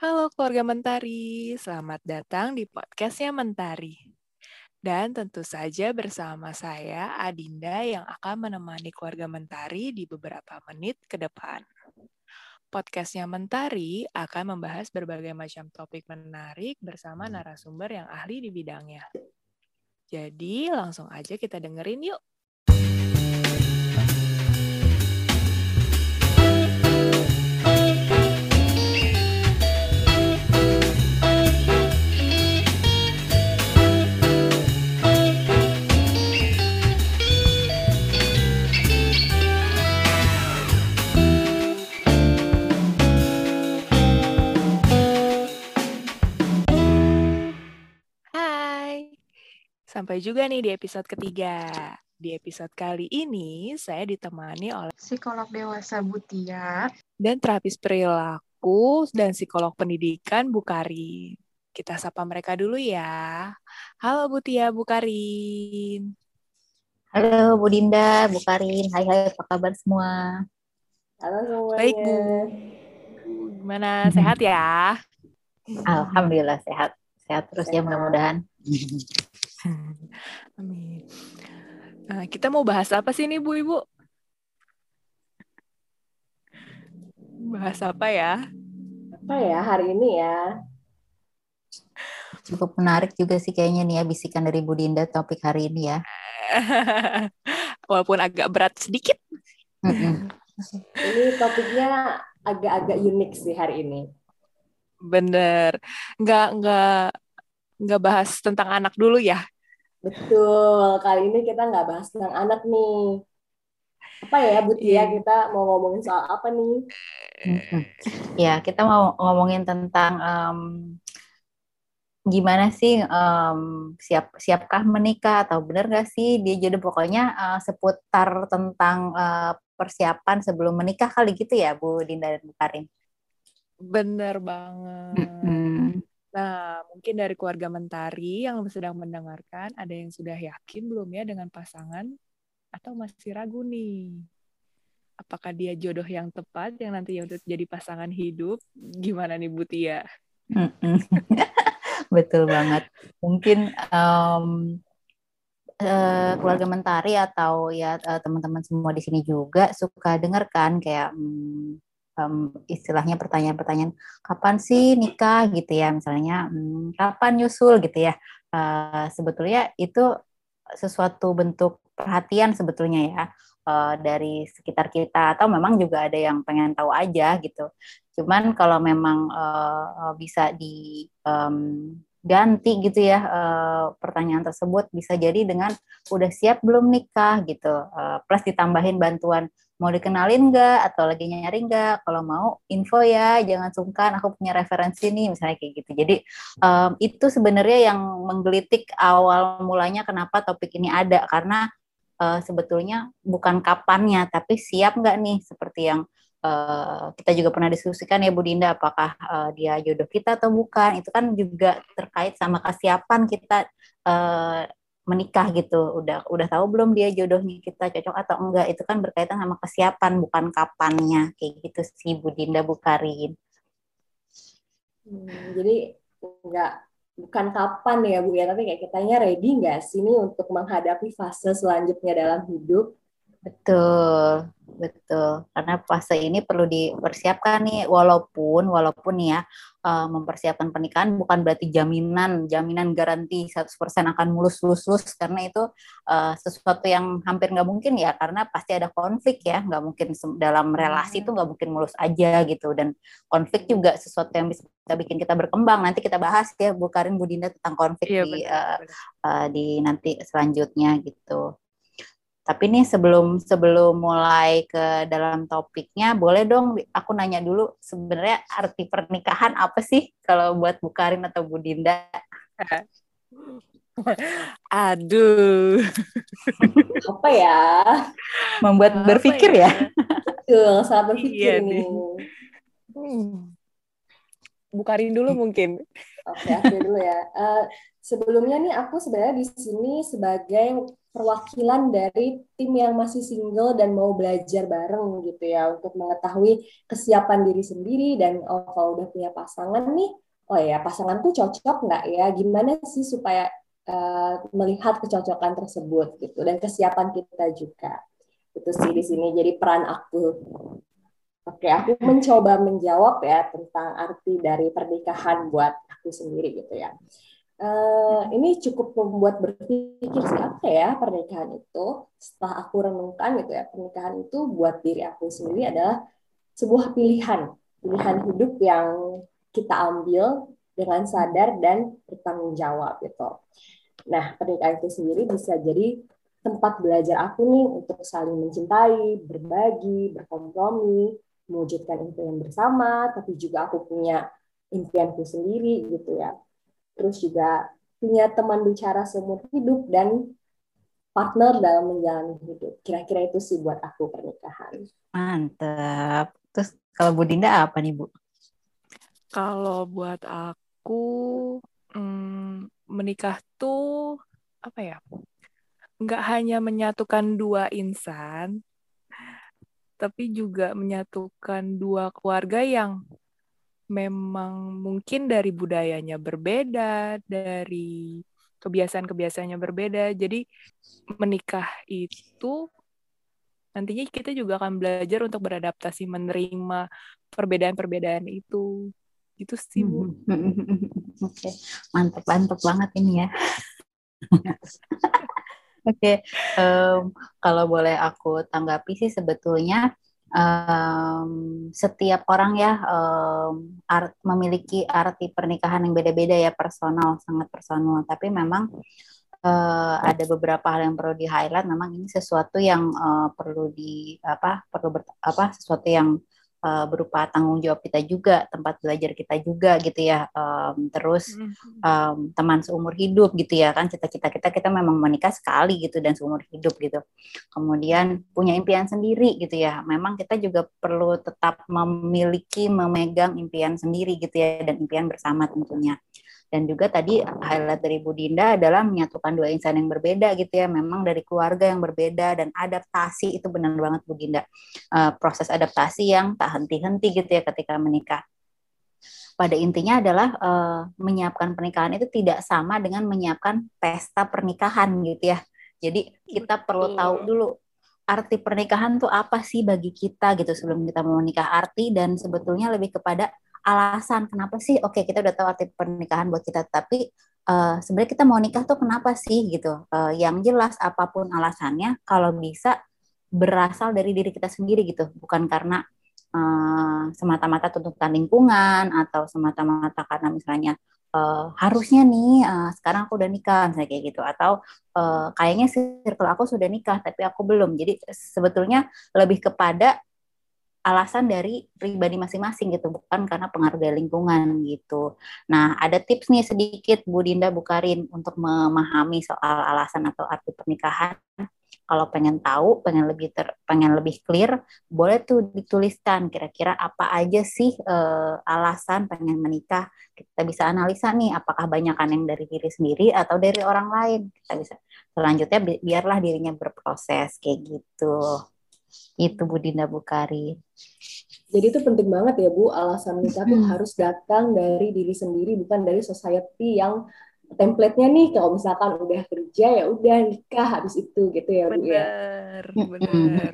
Halo keluarga Mentari, selamat datang di podcastnya Mentari. Dan tentu saja bersama saya, Adinda, yang akan menemani keluarga Mentari di beberapa menit ke depan. Podcastnya Mentari akan membahas berbagai macam topik menarik bersama narasumber yang ahli di bidangnya. Jadi langsung aja kita dengerin yuk. Sampai juga nih di episode ketiga. Di episode kali ini, saya ditemani oleh psikolog dewasa Butia dan terapis perilaku dan psikolog pendidikan Bukarin. Kita sapa mereka dulu ya. Halo Butia, Bukarin. Halo Bu Dinda, Bu Karin, hai hai apa kabar semua? Halo semuanya. Baik Bu. Gimana, sehat ya? Alhamdulillah sehat, sehat terus ya Sehat. mudah-mudahan. Amin. Nah, kita mau bahas apa sih nih Bu Ibu? Bahas apa ya? Apa ya hari ini ya? Cukup menarik juga sih kayaknya nih ya bisikan dari Bu Dinda topik hari ini ya. Walaupun agak berat sedikit. Ini topiknya agak-agak unik sih hari ini. Bener. Nggak, nggak, nggak bahas tentang anak dulu ya. Betul, kali ini kita nggak bahas tentang anak nih. Apa ya, Bu Tia, Iya. kita mau ngomongin soal apa nih? Ya kita mau ngomongin tentang em, gimana sih em, siap siapkah menikah atau benar nggak sih dia jodoh pokoknya eh, seputar tentang eh, persiapan sebelum menikah kali gitu ya Bu Dinda dan Bu Karin. Bener banget. Mm-mm. Nah, mungkin dari keluarga Mentari yang sedang mendengarkan, ada yang sudah yakin belum ya dengan pasangan? Atau masih ragu nih? Apakah dia jodoh yang tepat yang nanti untuk jadi pasangan hidup? Gimana nih Bu Tia? Mm-mm. Betul banget. Mungkin em, eh, keluarga Mentari atau ya eh, teman-teman semua di sini juga suka dengar kan kayak mm, em, istilahnya pertanyaan-pertanyaan kapan sih nikah gitu ya misalnya mm, kapan nyusul gitu ya. Eh, sebetulnya itu sesuatu bentuk perhatian sebetulnya ya eh, dari sekitar kita atau memang juga ada yang pengen tahu aja gitu. Cuman kalau memang eh, bisa di em, ganti gitu ya eh, pertanyaan tersebut bisa jadi dengan udah siap belum nikah gitu. Eh, plus ditambahin bantuan mau dikenalin nggak? Atau lagi nyari nggak? Kalau mau info ya jangan sungkan aku punya referensi nih misalnya kayak gitu. Jadi em, itu sebenarnya yang menggelitik awal mulanya kenapa topik ini ada. Karena eh, sebetulnya bukan kapannya tapi siap nggak nih? Seperti yang eh, kita juga pernah diskusikan ya Bu Dinda apakah eh, dia jodoh kita atau bukan. Itu kan juga terkait sama kesiapan kita eh, menikah gitu. Udah udah tahu belum dia jodohnya kita cocok atau enggak? Itu kan berkaitan sama kesiapan bukan kapannya. Kayak gitu sih Bu Dinda Bu Karin. Hmm, jadi nggak bukan kapan ya Bu ya, tapi kayak kitanya ready nggak sih nih untuk menghadapi fase selanjutnya dalam hidup? Betul, betul. Karena fase ini perlu dipersiapkan nih, walaupun walaupun nih ya eh, mempersiapkan pernikahan bukan berarti jaminan jaminan garansi 100% akan mulus-lus-lus karena itu eh, sesuatu yang hampir nggak mungkin ya karena pasti ada konflik ya, nggak mungkin dalam relasi itu nggak mungkin mulus aja gitu dan konflik juga sesuatu yang bisa bikin kita berkembang. Nanti kita bahas ya Bu Karin Bu Dinda tentang konflik Iya, di benar. benar. uh, di nanti selanjutnya gitu. Tapi nih sebelum sebelum mulai ke dalam topiknya, boleh dong aku nanya dulu sebenarnya arti pernikahan apa sih kalau buat Bu Karin atau Bu Dinda? Aduh. Apa ya? Membuat Apa berpikir ya? Betul, salah berpikir Iya nih. Hmm. Bukarin dulu mungkin. Oke, aku dulu ya. Eh, sebelumnya nih aku sebenarnya di sini sebagai perwakilan dari tim yang masih single dan mau belajar bareng gitu ya untuk mengetahui kesiapan diri sendiri dan oh kalau udah punya pasangan nih oh ya pasangan tuh cocok nggak ya? Gimana sih supaya uh, melihat kecocokan tersebut gitu dan kesiapan kita juga? Itu sih di sini jadi peran aku. Oke aku mencoba menjawab ya tentang arti dari pernikahan buat aku sendiri gitu ya uh, ini cukup membuat berpikir sih apa ya pernikahan itu setelah aku renungkan gitu ya. Pernikahan itu buat diri aku sendiri adalah sebuah pilihan. Pilihan hidup yang kita ambil dengan sadar dan bertanggung jawab gitu. Nah pernikahan itu sendiri bisa jadi tempat belajar aku nih untuk saling mencintai, berbagi, berkompromi, mewujudkan impian bersama, tapi juga aku punya impianku sendiri gitu ya terus juga punya teman bicara seumur hidup dan partner dalam menjalani hidup. Kira-kira itu sih buat aku pernikahan. Mantap. Terus kalau Bu Dinda apa nih Bu? Kalau buat aku hmm, menikah tuh apa ya? Nggak hanya menyatukan dua insan, tapi juga menyatukan dua keluarga yang memang mungkin dari budayanya berbeda, dari kebiasaan-kebiasaannya berbeda. Jadi menikah itu nantinya kita juga akan belajar untuk beradaptasi menerima perbedaan-perbedaan itu. Itu sih, Bu. Oke, mantep mantep banget ini ya. Oke, okay. um, kalau boleh aku tanggapi sih sebetulnya um, setiap orang ya um, art, memiliki arti pernikahan yang beda-beda ya personal sangat personal. Tapi memang uh, ada beberapa hal yang perlu di highlight. Memang ini sesuatu yang uh, perlu di apa perlu apa sesuatu yang uh, berupa tanggung jawab kita juga, tempat belajar kita juga gitu ya. Um, terus um, teman seumur hidup gitu ya kan cita-cita kita kita memang menikah sekali gitu dan seumur hidup gitu. Kemudian punya impian sendiri gitu ya. Memang kita juga perlu tetap memiliki memegang impian sendiri gitu ya dan impian bersama tentunya. Dan juga tadi highlight dari Bu Dinda adalah menyatukan dua insan yang berbeda gitu ya, memang dari keluarga yang berbeda dan adaptasi itu benar banget Bu Dinda. Uh, proses adaptasi yang tak henti-henti gitu ya ketika menikah. Pada intinya adalah uh, menyiapkan pernikahan itu tidak sama dengan menyiapkan pesta pernikahan gitu ya. Jadi kita perlu tahu dulu arti pernikahan tuh apa sih bagi kita gitu sebelum kita mau menikah arti dan sebetulnya lebih kepada alasan kenapa sih oke okay, kita udah tahu arti pernikahan buat kita tapi uh, sebenarnya kita mau nikah tuh kenapa sih gitu. Uh, yang jelas apa pun alasannya kalau bisa berasal dari diri kita sendiri gitu. Bukan karena uh, semata-mata tuntutan lingkungan atau semata-mata karena misalnya uh, harusnya nih uh, sekarang aku udah nikah misalnya kayak gitu. Atau uh, kayaknya circle aku sudah nikah tapi aku belum. Jadi sebetulnya lebih kepada alasan dari pribadi masing-masing gitu bukan karena pengaruh dari lingkungan gitu. Nah ada tips nih sedikit Bu Dinda Bukarin untuk memahami soal alasan atau arti pernikahan. Kalau pengen tahu, pengen lebih ter, pengen lebih clear, boleh tuh dituliskan kira-kira apa aja sih eh, alasan pengen menikah. Kita bisa analisa nih apakah banyakkan yang dari diri sendiri atau dari orang lain. Kita bisa selanjutnya bi biarlah dirinya berproses kayak gitu. Itu Bu Dinda Bukari. Jadi itu penting banget ya Bu, alasan nikah tuh harus datang dari diri sendiri bukan dari society yang template-nya nih kalau misalkan udah kerja ya udah nikah habis itu gitu ya Bu ya. Benar, benar.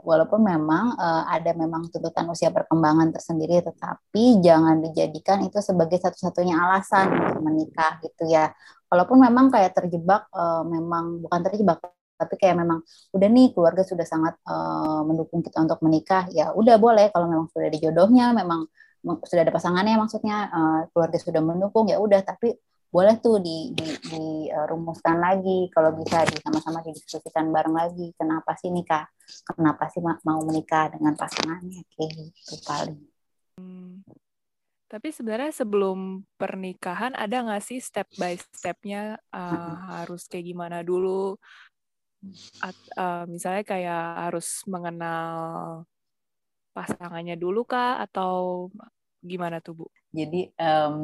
Walaupun memang uh, ada memang tuntutan usia perkembangan tersendiri tetapi jangan dijadikan itu sebagai satu-satunya alasan untuk menikah gitu ya. Walaupun memang kayak terjebak uh, memang bukan terjebak tapi kayak memang udah nih keluarga sudah sangat uh, mendukung kita untuk menikah ya udah boleh. Kalau memang sudah ada jodohnya memang sudah ada pasangannya maksudnya uh, keluarga sudah mendukung ya udah. Tapi boleh tuh di, di, dirumuskan lagi. Kalau bisa di sama-sama didiskusikan bareng lagi. Kenapa sih nikah? Kenapa sih mau menikah dengan pasangannya? Kayak gitu paling. Hmm. Tapi sebenarnya sebelum pernikahan ada nggak sih step by stepnya uh, harus kayak gimana dulu? At, uh, misalnya kayak harus mengenal pasangannya dulu kah atau gimana tuh Bu? Jadi um,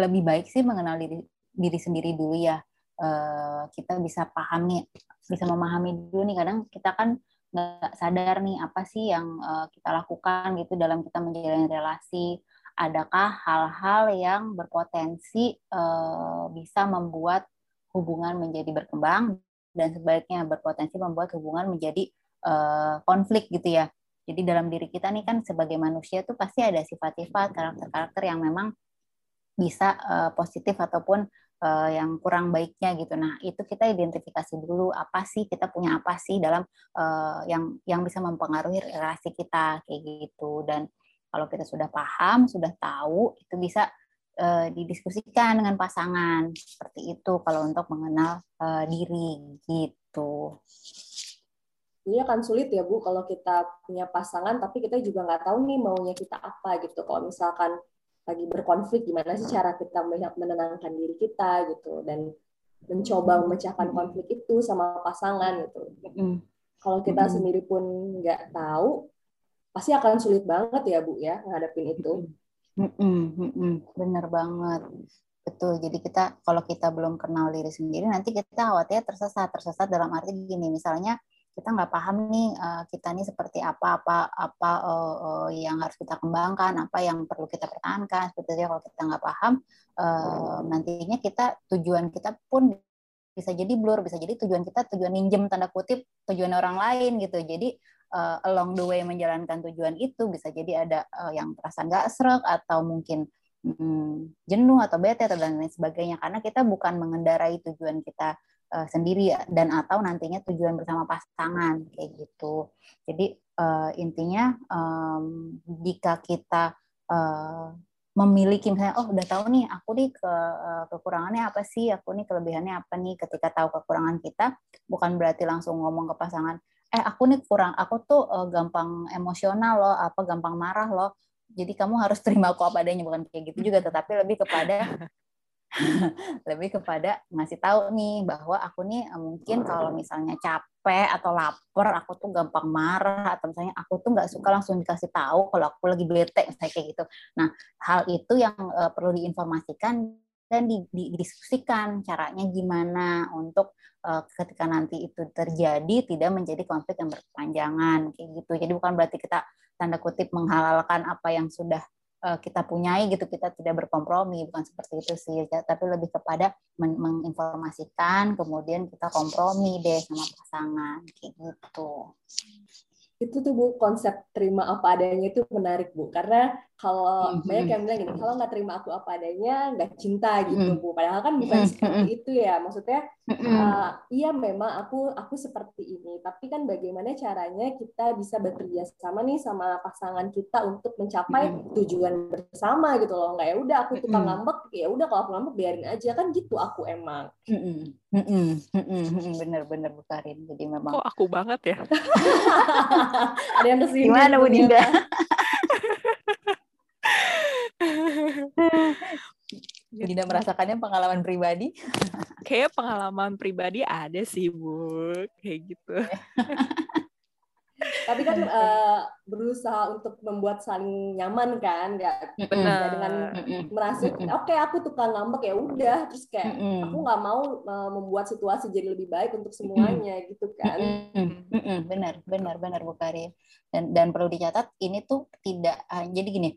lebih baik sih mengenal diri diri sendiri dulu ya. uh, kita bisa pahami bisa memahami dulu nih kadang kita kan nggak sadar nih apa sih yang uh, kita lakukan gitu dalam kita menjalin relasi adakah hal-hal yang berpotensi uh, bisa membuat hubungan menjadi berkembang dan sebaliknya berpotensi membuat hubungan menjadi uh, konflik gitu ya jadi dalam diri kita nih kan sebagai manusia tuh pasti ada sifat-sifat karakter-karakter yang memang bisa uh, positif ataupun uh, yang kurang baiknya gitu. Nah, itu kita identifikasi dulu apa sih kita punya apa sih dalam uh, yang yang bisa mempengaruhi relasi kita kayak gitu. Dan kalau kita sudah paham, sudah tahu, itu bisa uh, didiskusikan dengan pasangan seperti itu kalau untuk mengenal uh, diri gitu. Ini akan sulit ya Bu kalau kita punya pasangan tapi kita juga nggak tahu nih maunya kita apa gitu. Kalau misalkan lagi berkonflik gimana sih cara kita menenangkan diri kita gitu dan mencoba memecahkan konflik itu sama pasangan gitu. Kalau kita sendiri pun nggak tahu, pasti akan sulit banget ya Bu ya ngadepin itu. Bener banget. Betul. Jadi kita kalau kita belum kenal diri sendiri, nanti kita khawatir tersesat. Tersesat dalam arti gini, misalnya kita nggak paham nih uh, kita nih seperti apa apa apa uh, yang harus kita kembangkan apa yang perlu kita pertahankan seperti itu kalau kita nggak paham uh, nantinya kita tujuan kita pun bisa jadi blur bisa jadi tujuan kita tujuan minjem tanda kutip tujuan orang lain gitu jadi uh, along the way menjalankan tujuan itu bisa jadi ada uh, yang perasaan nggak serak atau mungkin hmm, jenuh atau bete atau dan lain sebagainya. Karena kita bukan mengendarai tujuan kita uh, sendiri dan atau nantinya tujuan bersama pasangan kayak gitu. Jadi uh, intinya um, jika kita uh, memiliki misalnya oh udah tahu nih aku nih ke kekurangannya apa sih? Aku nih kelebihannya apa nih? Ketika tahu kekurangan kita bukan berarti langsung ngomong ke pasangan eh aku nih kurang aku tuh uh, gampang emosional loh apa gampang marah loh jadi kamu harus terima aku apa adanya bukan kayak gitu juga tetapi lebih kepada lebih kepada ngasih tahu nih bahwa aku nih eh, mungkin kalau misalnya capek atau lapar aku tuh gampang marah atau misalnya aku tuh nggak suka langsung dikasih tahu kalau aku lagi bete misalnya kayak gitu. Nah hal itu yang uh, perlu diinformasikan dan didiskusikan caranya gimana untuk uh, ketika nanti itu terjadi tidak menjadi konflik yang berkepanjangan kayak gitu. Jadi bukan berarti kita tanda kutip menghalalkan apa yang sudah uh, kita punyai gitu kita tidak berkompromi bukan seperti itu sih ya, tapi lebih kepada men menginformasikan kemudian kita kompromi deh sama pasangan kayak gitu itu tuh bu konsep terima apa adanya itu menarik bu karena kalau mm-hmm. banyak yang bilang gini kalau nggak terima aku apa adanya nggak cinta gitu mm-hmm. bu padahal kan bukan mm-hmm. seperti itu ya maksudnya mm-hmm. uh, iya memang aku aku seperti ini tapi kan bagaimana caranya kita bisa bekerja sama nih sama pasangan kita untuk mencapai mm-hmm. tujuan bersama gitu loh nggak ya udah aku tukang mm-hmm. ngambek ya udah kalau aku ngambek biarin aja kan gitu aku emang mm-hmm. Bener-bener Bu Karin jadi memang kok aku banget ya ada yang ke sini gimana Bu Dinda tidak merasakannya pengalaman pribadi? Kayak pengalaman pribadi ada sih, Bu. Kayak gitu. Tapi kan uh, berusaha untuk membuat saling nyaman kan, nggak Benar. dengan merasa oke okay, aku tukang ngambek ya udah, terus kayak aku nggak mau uh, membuat situasi jadi lebih baik untuk semuanya gitu kan. Benar, benar, benar Bu Karin. Dan dan perlu dicatat ini tuh tidak jadi gini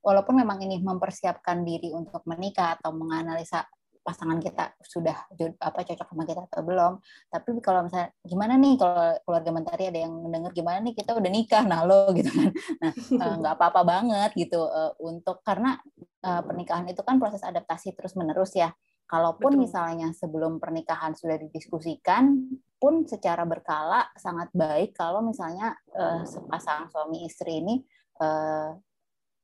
walaupun memang ini mempersiapkan diri untuk menikah atau menganalisa pasangan kita sudah apa cocok sama kita atau belum. Tapi kalau misalnya gimana nih kalau keluarga mentari ada yang mendengar gimana nih kita udah nikah nah lo gitu kan. Nah eh, nggak apa-apa banget gitu uh, untuk karena uh, pernikahan itu kan proses adaptasi terus menerus ya. Kalaupun Betul. misalnya sebelum pernikahan sudah didiskusikan pun secara berkala sangat baik kalau misalnya uh, sepasang suami istri ini uh,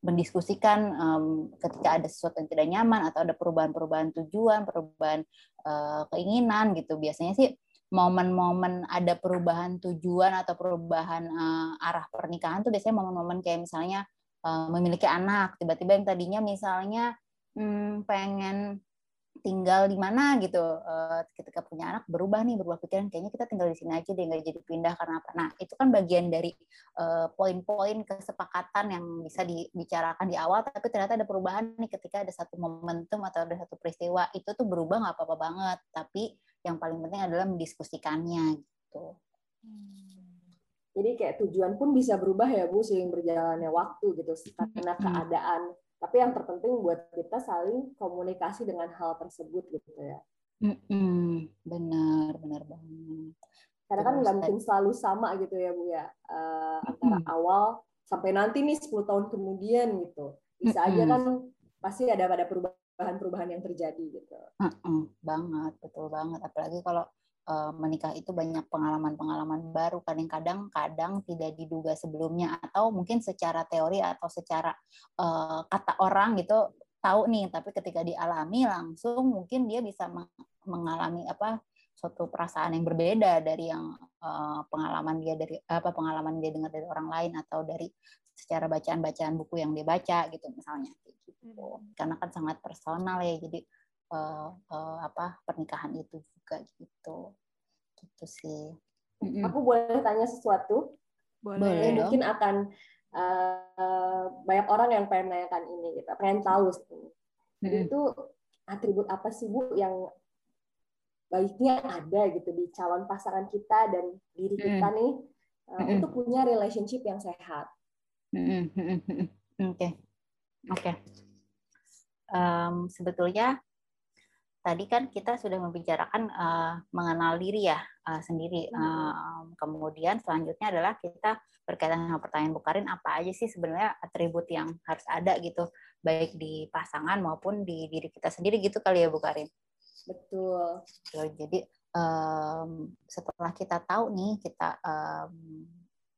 mendiskusikan um, ketika ada sesuatu yang tidak nyaman atau ada perubahan-perubahan tujuan, perubahan uh, keinginan gitu. Biasanya sih momen-momen ada perubahan tujuan atau perubahan uh, arah pernikahan tuh biasanya momen-momen kayak misalnya uh, memiliki anak, tiba-tiba yang tadinya misalnya hmm, pengen tinggal di mana gitu. Uh, ketika punya anak berubah nih berubah pikiran kayaknya kita tinggal di sini aja deh nggak jadi pindah karena apa. Nah itu kan bagian dari uh, poin-poin kesepakatan yang bisa dibicarakan di awal tapi ternyata ada perubahan nih ketika ada satu momentum atau ada satu peristiwa itu tuh berubah nggak apa-apa banget. Tapi yang paling penting adalah mendiskusikannya gitu. Jadi kayak tujuan pun bisa berubah ya Bu seiring berjalannya waktu gitu karena keadaan tapi yang terpenting buat kita saling komunikasi dengan hal tersebut gitu ya. Mm-mm, benar, benar banget. Karena kan nggak mungkin selalu sama gitu ya Bu ya uh, antara mm awal sampai nanti nih 10 tahun kemudian gitu. Bisa mm aja kan pasti ada pada perubahan-perubahan yang terjadi gitu. Mm-mm, banget, betul banget. Apalagi kalau uh, menikah itu banyak pengalaman-pengalaman baru. Kadang-kadang kadang tidak diduga sebelumnya. Atau mungkin secara teori atau secara uh, kata orang gitu tahu nih. Tapi ketika dialami langsung mungkin dia bisa mengalami apa suatu perasaan yang berbeda dari yang uh, pengalaman dia dari apa pengalaman dia dengar dari orang lain. Atau dari secara bacaan-bacaan buku yang dia baca gitu misalnya. Gitu. Hmm. karena kan sangat personal ya. Jadi uh, uh, apa pernikahan itu juga gitu. Gitu sih. Aku boleh tanya sesuatu? Boleh, boleh mungkin akan uh, banyak orang yang pengen menanyakan ini gitu pengen tahu jadi itu atribut apa sih bu yang baiknya ada gitu di calon pasangan kita dan diri kita nih? Uh, untuk punya relationship yang sehat. Oke, oke. Sebetulnya tadi kan kita sudah membicarakan uh, mengenal diri ya uh, sendiri. Uh, kemudian selanjutnya adalah kita berkaitan dengan pertanyaan Bukarin apa aja sih sebenarnya atribut yang harus ada gitu baik di pasangan maupun di diri kita sendiri gitu kali ya Bukarin. Betul. Jadi um, setelah kita tahu nih kita um,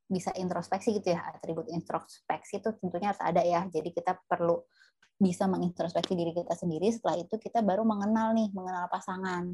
bisa introspeksi gitu ya atribut introspeksi itu tentunya harus ada ya. Jadi kita perlu bisa mengintrospeksi diri kita sendiri setelah itu kita baru mengenal nih mengenal pasangan.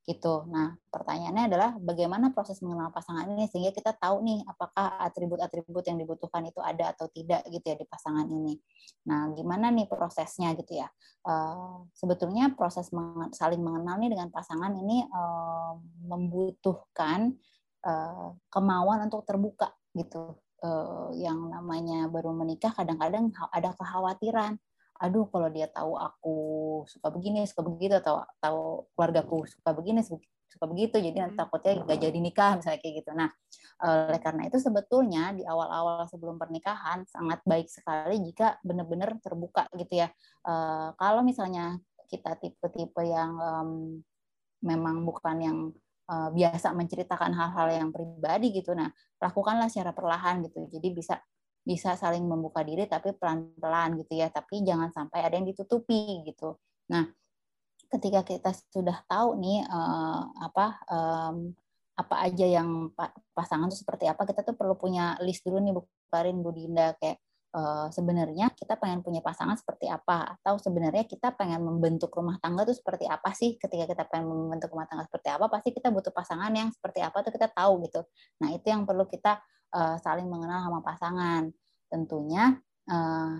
Gitu. Nah pertanyaannya adalah bagaimana proses mengenal pasangan ini sehingga kita tahu nih apakah atribut-atribut yang dibutuhkan itu ada atau tidak gitu ya di pasangan ini. Nah gimana nih prosesnya gitu ya? Uh, sebetulnya proses saling mengenal nih dengan pasangan ini uh, membutuhkan uh, kemauan untuk terbuka gitu uh, yang namanya baru menikah kadang-kadang ada kekhawatiran. Aduh kalau dia tahu aku suka begini suka begitu atau tahu keluargaku suka begini suka begitu jadi nanti takutnya nggak jadi nikah misalnya kayak gitu. Nah oleh karena itu sebetulnya di awal-awal sebelum pernikahan sangat baik sekali jika benar-benar terbuka gitu ya. Uh, kalau misalnya kita tipe-tipe yang um, memang bukan yang uh, biasa menceritakan hal-hal yang pribadi gitu. Nah lakukanlah secara perlahan gitu. Jadi bisa bisa saling membuka diri tapi pelan-pelan gitu ya. Tapi jangan sampai ada yang ditutupi gitu. Nah ketika kita sudah tahu nih uh, apa um, apa aja yang pasangan itu seperti apa kita tuh perlu punya list dulu nih Bu Karin Bu Dinda kayak sebenarnya kita pengen punya pasangan seperti apa? Atau sebenarnya kita pengen membentuk rumah tangga itu seperti apa sih? Ketika kita pengen membentuk rumah tangga seperti apa pasti kita butuh pasangan yang seperti apa tuh kita tahu gitu. Nah itu yang perlu kita uh, saling mengenal sama pasangan. Tentunya uh,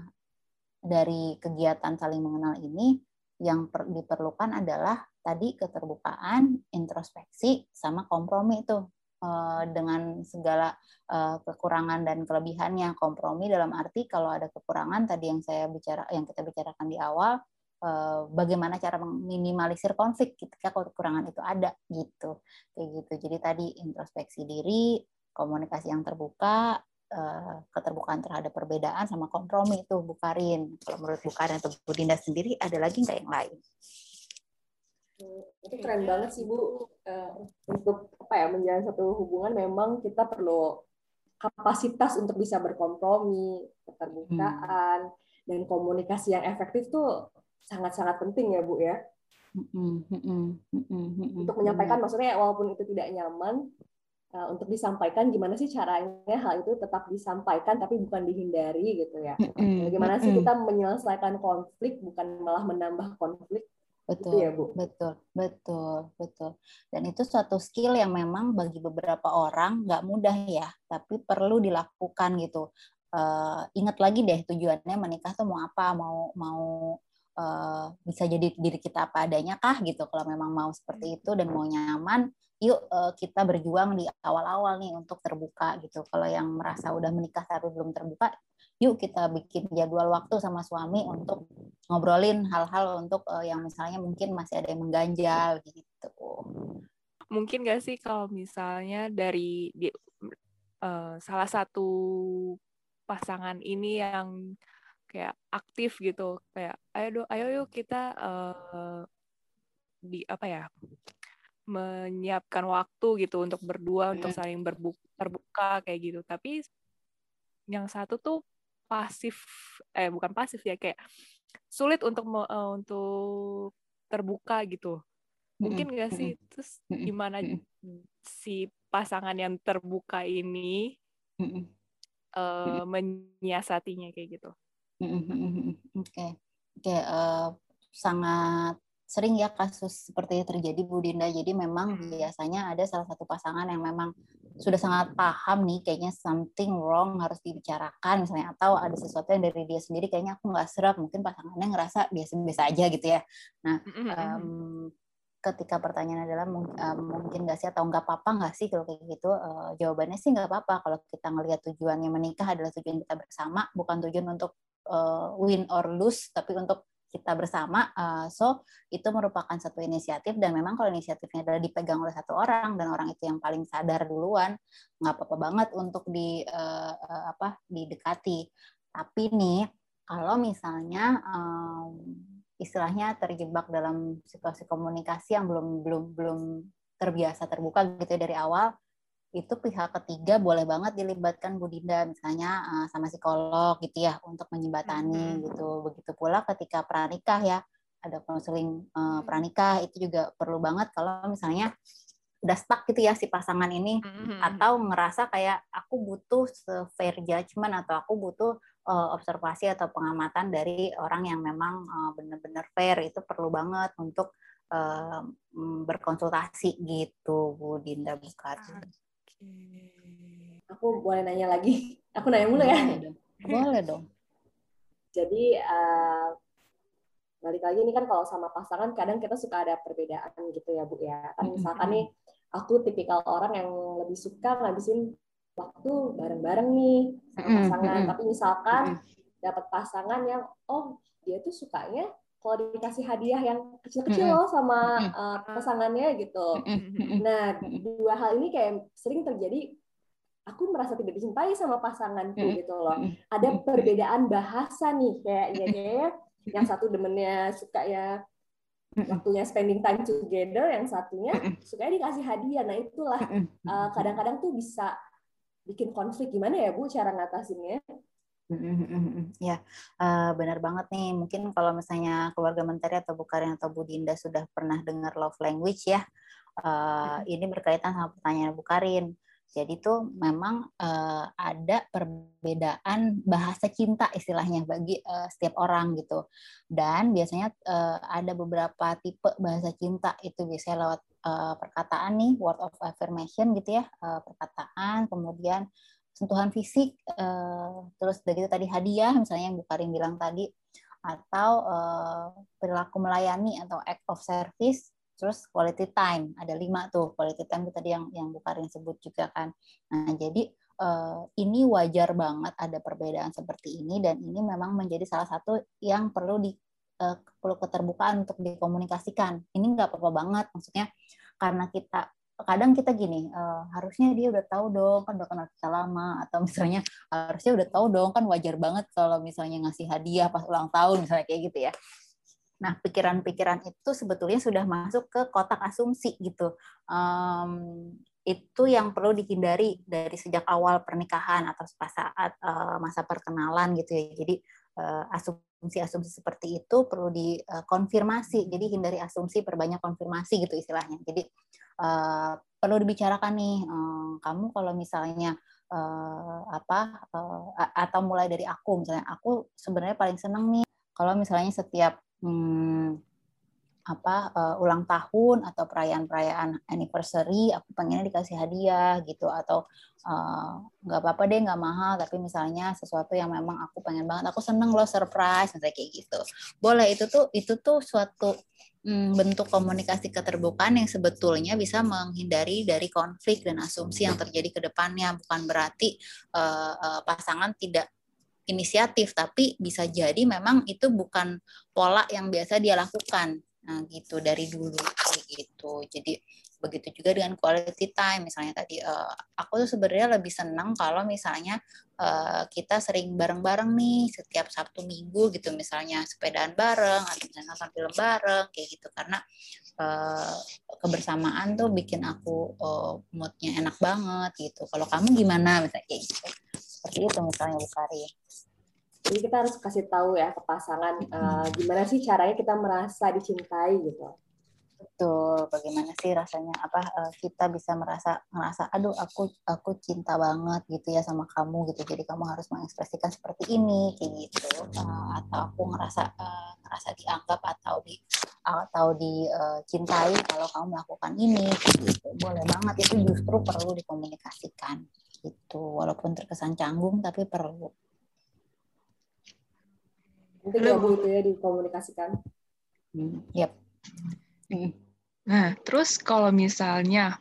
dari kegiatan saling mengenal ini yang per, diperlukan adalah tadi keterbukaan, introspeksi, sama kompromi itu dengan segala uh, kekurangan dan kelebihannya. Kompromi dalam arti kalau ada kekurangan tadi yang saya bicara, yang kita bicarakan di awal, uh, bagaimana cara meminimalisir konflik ketika kekurangan itu ada gitu, kayak gitu. Jadi tadi introspeksi diri, komunikasi yang terbuka, eh, keterbukaan terhadap perbedaan sama kompromi itu Bukarin. Kalau menurut Bukarin atau Bu Dinda sendiri ada lagi nggak yang lain? Itu keren banget sih Bu. Eh, untuk apa ya menjalin satu hubungan memang kita perlu kapasitas untuk bisa berkompromi, keterbukaan, hmm. dan komunikasi yang efektif tuh sangat-sangat penting ya Bu ya. Untuk menyampaikan maksudnya walaupun itu tidak nyaman uh, untuk disampaikan gimana sih caranya hal itu tetap disampaikan tapi bukan dihindari gitu ya. Bagaimana sih kita menyelesaikan konflik bukan malah menambah konflik. Betul, gitu ya, Bu. betul, betul, betul. Dan itu suatu skill yang memang bagi beberapa orang nggak mudah ya, tapi perlu dilakukan gitu. Uh, ingat lagi deh tujuannya menikah tuh mau apa, mau mau uh, bisa jadi diri kita apa adanya kah gitu kalau memang mau seperti itu dan mau nyaman yuk uh, kita berjuang di awal-awal nih untuk terbuka gitu kalau yang merasa udah menikah tapi belum terbuka yuk kita bikin jadwal waktu sama suami untuk ngobrolin hal-hal untuk uh, yang misalnya mungkin masih ada yang mengganjal gitu. Mungkin gak sih kalau misalnya dari di, uh, salah satu pasangan ini yang kayak aktif gitu kayak ayo do ayo yuk kita uh, di apa ya menyiapkan waktu gitu untuk berdua untuk saling berbuka, terbuka kayak gitu. Tapi yang satu tuh pasif eh bukan pasif ya kayak sulit untuk uh, untuk terbuka gitu. Mungkin gak sih? Terus gimana si pasangan yang terbuka ini uh, menyiasatinya kayak gitu? Oke, okay. oke, okay, uh, eh, sangat sering ya kasus seperti ini terjadi Bu Dinda. Jadi memang hmm. biasanya ada salah satu pasangan yang memang sudah sangat paham nih kayaknya something wrong harus dibicarakan misalnya atau ada sesuatu yang dari dia sendiri kayaknya aku nggak serap mungkin pasangannya ngerasa biasa-biasa aja gitu ya. Nah, um, ketika pertanyaan adalah uh, mungkin nggak sih atau nggak apa-apa nggak sih kalau kayak gitu uh, jawabannya sih nggak apa-apa kalau kita ngelihat tujuannya menikah adalah tujuan kita bersama bukan tujuan untuk uh, win or lose tapi untuk kita bersama uh, so itu merupakan satu inisiatif dan memang kalau inisiatifnya adalah dipegang oleh satu orang dan orang itu yang paling sadar duluan nggak apa-apa banget untuk di uh, apa didekati. Tapi nih kalau misalnya um, istilahnya terjebak dalam situasi komunikasi yang belum belum belum terbiasa terbuka gitu ya dari awal itu pihak ketiga boleh banget dilibatkan Bu Dinda misalnya uh, sama psikolog gitu ya untuk menjembatani gitu begitu pula ketika pranikah ya ada konseling uh, pranikah itu juga perlu banget kalau misalnya udah stuck gitu ya si pasangan ini mm-hmm. atau ngerasa kayak aku butuh fair judgment atau aku butuh uh, observasi atau pengamatan dari orang yang memang uh, benar-benar fair itu perlu banget untuk uh, berkonsultasi gitu Bu Dinda Bukati. Aku boleh nanya lagi? Aku nanya mulu ya? Boleh dong. Jadi uh, balik lagi ini kan kalau sama pasangan kadang kita suka ada perbedaan gitu ya Bu ya. Kan misalkan nih aku tipikal orang yang lebih suka ngabisin waktu bareng-bareng nih sama pasangan. Tapi misalkan dapat pasangan yang oh dia tuh sukanya kalau dikasih hadiah yang kecil-kecil loh sama uh, pasangannya gitu. Nah, dua hal ini kayak sering terjadi aku merasa tidak dicintai sama pasanganku gitu loh. Ada perbedaan bahasa nih kayaknya ya. Yang satu demennya suka ya waktunya spending time together, yang satunya suka dikasih hadiah. Nah itulah uh, kadang-kadang tuh bisa bikin konflik. Gimana ya Bu cara ngatasinnya? Ya, uh, benar banget nih. Mungkin kalau misalnya keluarga menteri atau Bu Karin atau Bu Dinda sudah pernah dengar love language ya, uh, ini berkaitan sama pertanyaan Bu Karin. Jadi tuh memang uh, ada perbedaan bahasa cinta istilahnya bagi uh, setiap orang gitu. Dan biasanya uh, ada beberapa tipe bahasa cinta itu biasanya lewat uh, perkataan nih, word of affirmation gitu ya, uh, perkataan, kemudian sentuhan fisik, uh, terus begitu tadi hadiah misalnya yang Bu Karin bilang tadi, atau uh, perilaku melayani atau act of service terus quality time ada lima tuh quality time itu tadi yang yang Bu Karin sebut juga kan. Nah jadi uh, ini wajar banget ada perbedaan seperti ini dan ini memang menjadi salah satu yang perlu di perlu keterbukaan untuk dikomunikasikan. Ini nggak apa-apa banget maksudnya karena kita kadang kita gini uh, harusnya dia udah tahu dong kan udah kenal kita lama atau misalnya harusnya udah tahu dong kan wajar banget kalau misalnya ngasih hadiah pas ulang tahun misalnya kayak gitu ya Nah, pikiran-pikiran itu sebetulnya sudah masuk ke kotak asumsi gitu. Um, itu yang perlu dihindari dari sejak awal pernikahan atau saat uh, masa perkenalan gitu ya. Jadi uh, asumsi-asumsi seperti itu perlu dikonfirmasi. Jadi hindari asumsi, perbanyak konfirmasi gitu istilahnya. Jadi uh, perlu dibicarakan nih, um, kamu kalau misalnya uh, apa uh, atau mulai dari aku misalnya, aku sebenarnya paling seneng nih kalau misalnya setiap hmm, apa uh, ulang tahun atau perayaan-perayaan anniversary aku pengennya dikasih hadiah gitu atau nggak uh, apa-apa deh nggak mahal tapi misalnya sesuatu yang memang aku pengen banget aku seneng loh surprise misalnya kayak gitu. Boleh itu tuh itu tuh suatu hmm, bentuk komunikasi keterbukaan yang sebetulnya bisa menghindari dari konflik dan asumsi yang terjadi ke depannya. Bukan berarti uh, uh, pasangan tidak inisiatif tapi bisa jadi memang itu bukan pola yang biasa dia lakukan Nah, gitu dari dulu kayak gitu. Jadi begitu juga dengan quality time misalnya tadi uh, aku tuh sebenarnya lebih senang kalau misalnya uh, kita sering bareng-bareng nih setiap Sabtu Minggu gitu misalnya sepedaan bareng atau misalnya nonton film bareng kayak gitu karena uh, kebersamaan tuh bikin aku uh, moodnya enak banget gitu. Kalau kamu gimana misalnya kayak gitu. Seperti itu misalnya Bu Kari. Jadi kita harus kasih tahu ya ke pasangan uh, gimana sih caranya kita merasa dicintai gitu. Betul, bagaimana sih rasanya apa uh, kita bisa merasa merasa aduh aku aku cinta banget gitu ya sama kamu gitu. Jadi kamu harus mengekspresikan seperti ini kayak gitu. Uh, atau aku ngerasa uh, ngerasa dianggap atau di atau dicintai uh, kalau kamu melakukan ini gitu. Boleh banget itu justru perlu dikomunikasikan gitu. Walaupun terkesan canggung tapi perlu. Nanti gabung itu ya dikomunikasikan. Hmm, yep. Hmm. Nah, terus kalau misalnya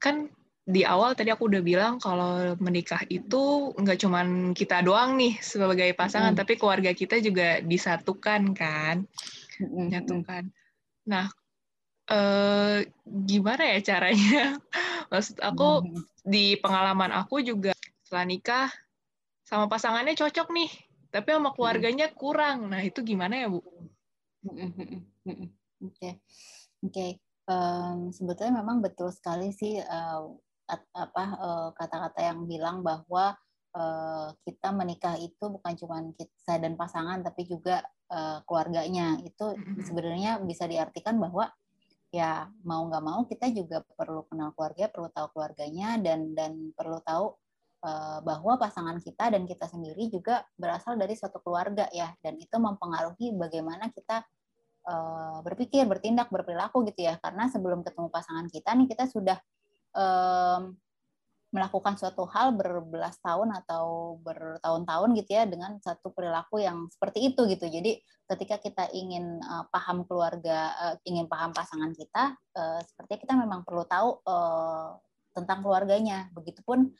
kan di awal tadi aku udah bilang kalau menikah itu nggak cuman kita doang nih sebagai pasangan, mm. tapi keluarga kita juga disatukan kan, mm. nyatukan. Nah, eh, gimana ya caranya? Maksud aku mm. di pengalaman aku juga setelah nikah sama pasangannya cocok nih, tapi sama keluarganya kurang. Nah, itu gimana ya, Bu? Oke. Oke. sebetulnya memang betul sekali sih uh, apa uh, kata-kata yang bilang bahwa uh, kita menikah itu bukan cuma saya dan pasangan tapi juga uh, keluarganya. Itu sebenarnya bisa diartikan bahwa ya mau nggak mau kita juga perlu kenal keluarga, perlu tahu keluarganya dan dan perlu tahu Eh, bahwa pasangan kita dan kita sendiri juga berasal dari suatu keluarga ya dan itu mempengaruhi bagaimana kita eh, berpikir, bertindak, berperilaku gitu ya karena sebelum ketemu pasangan kita nih kita sudah melakukan suatu hal berbelas tahun atau bertahun-tahun gitu ya dengan satu perilaku yang seperti itu gitu. Jadi ketika kita ingin uh, paham keluarga, ingin paham pasangan kita, sepertinya kita memang perlu tahu tentang keluarganya. Begitupun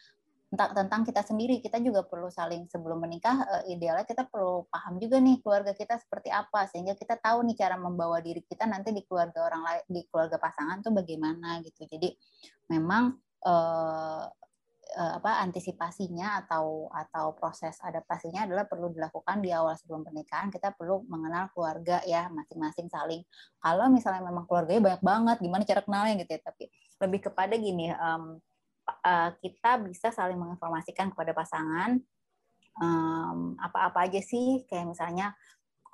tentang tentang kita sendiri kita juga perlu saling sebelum menikah uh, idealnya kita perlu paham juga nih keluarga kita seperti apa sehingga kita tahu nih cara membawa diri kita nanti di keluarga orang lain di keluarga pasangan tuh bagaimana gitu. Jadi memang uh, uh, apa antisipasinya atau atau proses adaptasinya adalah perlu dilakukan di awal sebelum pernikahan. Kita perlu mengenal keluarga ya masing-masing saling. Kalau misalnya memang keluarganya banyak banget gimana cara kenalnya gitu ya. Tapi lebih kepada gini um, uh, kita bisa saling menginformasikan kepada pasangan apa-apa aja sih kayak misalnya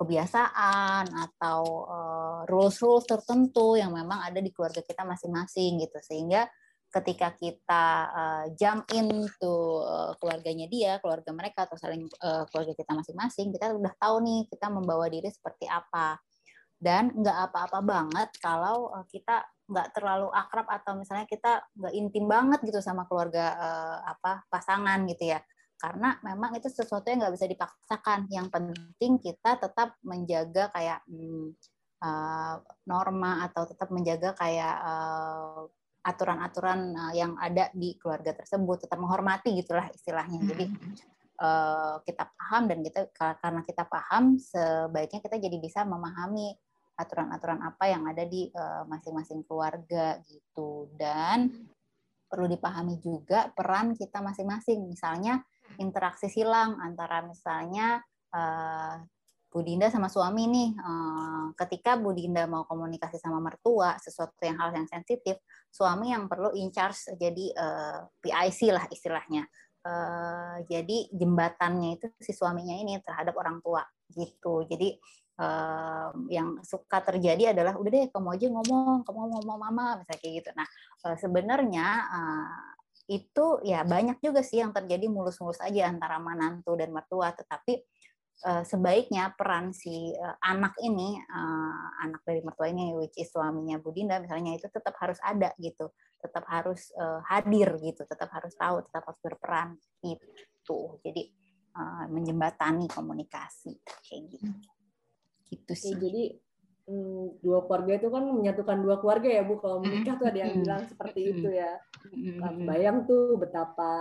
kebiasaan atau uh, rules-rules tertentu yang memang ada di keluarga kita masing-masing gitu sehingga ketika kita uh, jump into keluarganya dia, keluarga mereka atau saling keluarga kita masing-masing, kita udah tahu nih kita membawa diri seperti apa. Dan nggak apa-apa banget kalau uh, kita nggak terlalu akrab atau misalnya kita nggak intim banget gitu sama keluarga uh, apa pasangan gitu ya. Karena memang itu sesuatu yang nggak bisa dipaksakan. Yang penting kita tetap menjaga kayak hmm, uh, norma atau tetap menjaga kayak uh, aturan-aturan uh, yang ada di keluarga tersebut. Tetap menghormati gitulah istilahnya. Jadi uh, kita paham dan kita karena kita paham sebaiknya kita jadi bisa memahami aturan-aturan apa yang ada di eh, masing-masing keluarga gitu. Dan perlu dipahami juga peran kita masing-masing. Misalnya interaksi silang antara misalnya uh, Bu Dinda sama suami nih. Uh, ketika Bu Dinda mau komunikasi sama mertua sesuatu yang hal yang sensitif suami yang perlu in charge jadi PIC lah istilahnya. Jadi jembatannya itu si suaminya ini terhadap orang tua gitu. Jadi yang suka terjadi adalah udah deh kamu aja ngomong kamu ngomong mama misalnya kayak gitu. Nah uh, sebenarnya uh, itu ya banyak juga sih yang terjadi mulus-mulus aja antara manantu dan mertua. Tetapi uh, sebaiknya peran si anak ini anak dari mertua ini which is suaminya Budinda misalnya itu tetap harus ada gitu. Tetap harus hadir gitu tetap harus tahu tetap harus berperan itu jadi menjembatani komunikasi kayak gitu gitu sih jadi Hmm, dua keluarga itu kan menyatukan dua keluarga ya Bu. Kalau menikah tuh ada yang bilang seperti itu ya. Bayang tuh betapa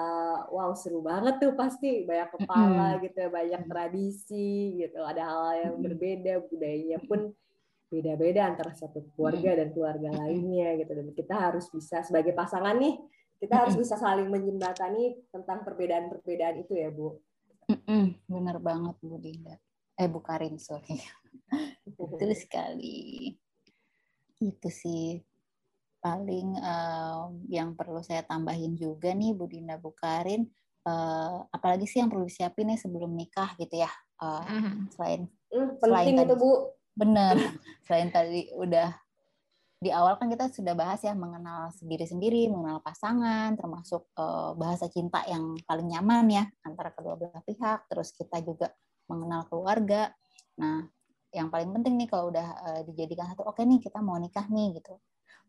wow seru banget tuh pasti banyak kepala gitu ya, banyak tradisi gitu. Ada hal, yang berbeda, budayanya pun beda-beda antara satu keluarga dan keluarga lainnya gitu. Dan kita harus bisa sebagai pasangan nih, kita harus bisa saling menjembatani tentang perbedaan-perbedaan itu ya Bu. Bener banget Bu Dinda. Eh Bu Karin, sorry. Betul sekali. Itu sih paling um, yang perlu saya tambahin juga nih Bu Dinda Bukarin. Uh, apalagi sih yang perlu disiapin nih sebelum nikah gitu ya. Uh, selain mm, selain tadi, itu Bu. Bener. selain tadi udah di awal kan kita sudah bahas ya mengenal sendiri sendiri, mengenal pasangan, termasuk uh, bahasa cinta yang paling nyaman ya antara kedua belah pihak. Terus kita juga mengenal keluarga. Nah, yang paling penting nih kalau udah uh, dijadikan satu oke okay nih kita mau nikah nih gitu.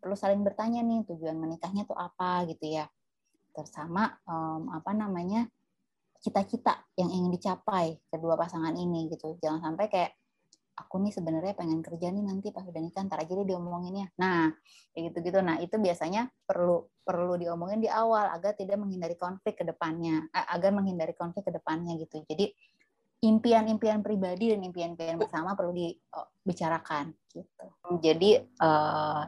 Perlu saling bertanya nih tujuan menikahnya tuh apa? gitu ya. Tersama um, apa namanya cita-cita yang ingin dicapai kedua pasangan ini gitu. Jangan sampai kayak aku nih sebenarnya pengen kerja nih nanti pas udah nikah ntar aja deh diomonginnya nah kayak gitu gitu nah itu biasanya perlu perlu diomongin di awal agar tidak menghindari konflik ke depannya agar menghindari konflik ke depannya gitu. Jadi impian-impian pribadi dan impian-impian bersama perlu dibicarakan gitu. Jadi uh,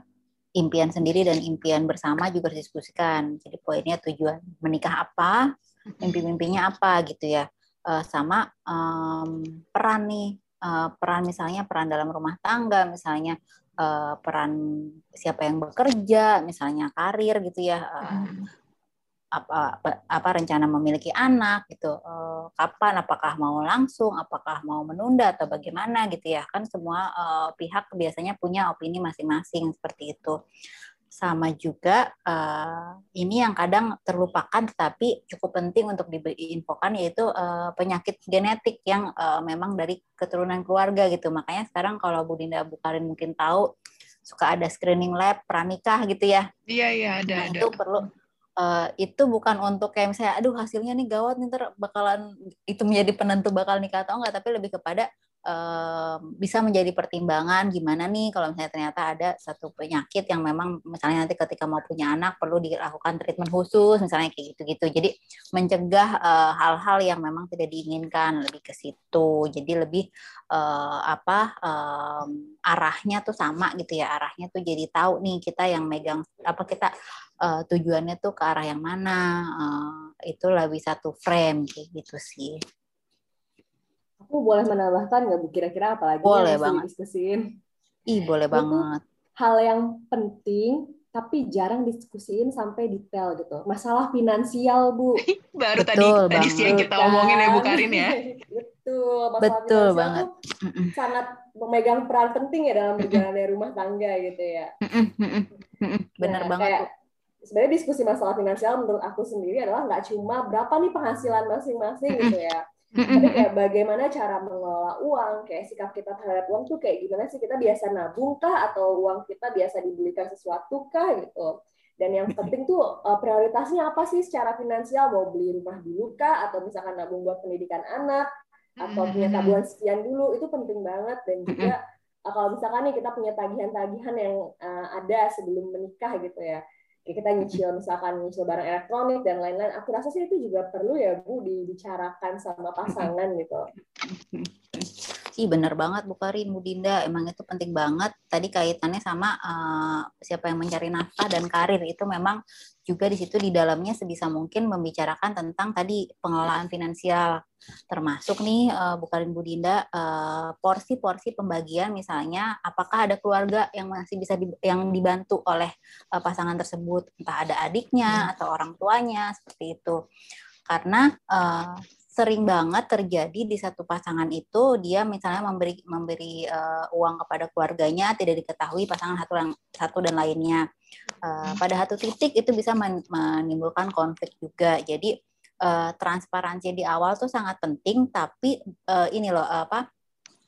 impian sendiri dan impian bersama juga harus diskusikan. Jadi poinnya tujuan menikah apa, mimpi-mimpinya apa gitu ya. Uh, sama um, peran nih, uh, peran misalnya peran dalam rumah tangga, misalnya uh, peran siapa yang bekerja, misalnya karir gitu ya. Uh, apa apa rencana memiliki anak gitu uh, kapan apakah mau langsung apakah mau menunda atau bagaimana gitu ya. Kan semua uh, pihak biasanya punya opini masing-masing seperti itu. Sama juga uh, ini yang kadang terlupakan tetapi cukup penting untuk diinfokan yaitu uh, penyakit genetik yang uh, memang dari keturunan keluarga gitu. Makanya sekarang kalau Bu Dinda Bukarin mungkin tahu suka ada screening lab pranikah gitu ya. Iya iya ada nah, ada. itu perlu uh, itu bukan untuk kayak misalnya aduh hasilnya nih gawat nih ter bakalan itu menjadi penentu bakal nikah atau enggak tapi lebih kepada bisa menjadi pertimbangan gimana nih kalau misalnya ternyata ada satu penyakit yang memang misalnya nanti ketika mau punya anak perlu dilakukan treatment khusus misalnya kayak gitu-gitu. Jadi mencegah uh, hal-hal yang memang tidak diinginkan lebih ke situ. Jadi lebih uh, apa um, arahnya tuh sama gitu ya arahnya tuh jadi tahu nih kita yang megang apa kita uh, tujuannya tuh ke arah yang mana uh, itu lebih satu frame kayak gitu sih Aku boleh menambahkan nggak Bu kira-kira apa lagi boleh yang banget. diskusiin? Ih, boleh Itu banget. Hal yang penting tapi jarang diskusiin sampai detail gitu. Masalah finansial, Bu. Baru tadi tadi siang kita omongin ya Bu Karin ya. Betul, masalah Betul banget. Tuh sangat memegang peran penting ya dalam berjalannya rumah tangga gitu ya. Benar nah, banget. Kayak, sebenarnya diskusi masalah finansial menurut aku sendiri adalah nggak cuma berapa nih penghasilan masing-masing gitu ya. Tapi kayak bagaimana cara mengelola uang, kayak sikap kita terhadap uang tuh kayak gimana sih? Kita biasa nabung kah? Atau uang kita biasa dibelikan sesuatu kah gitu. Dan yang penting tuh eh, prioritasnya apa sih secara finansial? Mau beli rumah dulu kah? Atau misalkan nabung buat pendidikan anak? Atau punya tabungan sekian dulu? Itu penting banget. Dan juga eh, kalau misalkan nih kita punya tagihan-tagihan yang uh, ada sebelum menikah gitu ya kita nyicil misalkan nyicil barang elektronik dan lain-lain. Aku rasa sih itu juga perlu ya Bu dibicarakan sama pasangan gitu Ih bener banget Bu Karin, Bu Dinda, emang itu penting banget. Tadi kaitannya sama uh, siapa yang mencari nafkah dan karir. Itu memang juga di situ di dalamnya sebisa mungkin membicarakan tentang tadi pengelolaan finansial. Termasuk nih uh, Bu Karin Bu Dinda uh, porsi-porsi pembagian. Misalnya apakah ada keluarga yang masih bisa di, yang dibantu oleh uh, pasangan tersebut? Entah ada adiknya hmm. atau orang tuanya seperti itu. Karena uh, sering banget terjadi di satu pasangan itu dia misalnya memberi memberi uh, uang kepada keluarganya tidak diketahui pasangan satu yang satu dan lainnya. Uh, pada satu titik itu bisa men, menimbulkan konflik juga. Jadi uh, transparansi di awal tuh sangat penting tapi uh, ini loh apa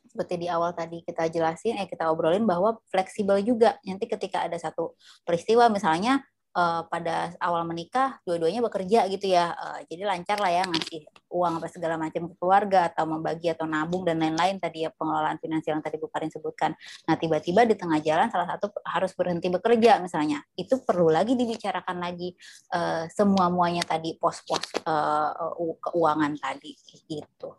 seperti di awal tadi kita jelasin eh kita obrolin bahwa fleksibel juga. Nanti ketika ada satu peristiwa misalnya uh, pada awal menikah dua-duanya bekerja gitu ya. Uh, jadi lancar lah ya ngasih uang apa segala macam ke keluarga atau membagi atau nabung dan lain-lain tadi ya pengelolaan finansial yang tadi Bu Karin sebutkan. Nah tiba-tiba di tengah jalan salah satu harus berhenti bekerja misalnya. Itu perlu lagi dibicarakan lagi uh, semua muanya tadi pos-pos uh, keuangan tadi gitu.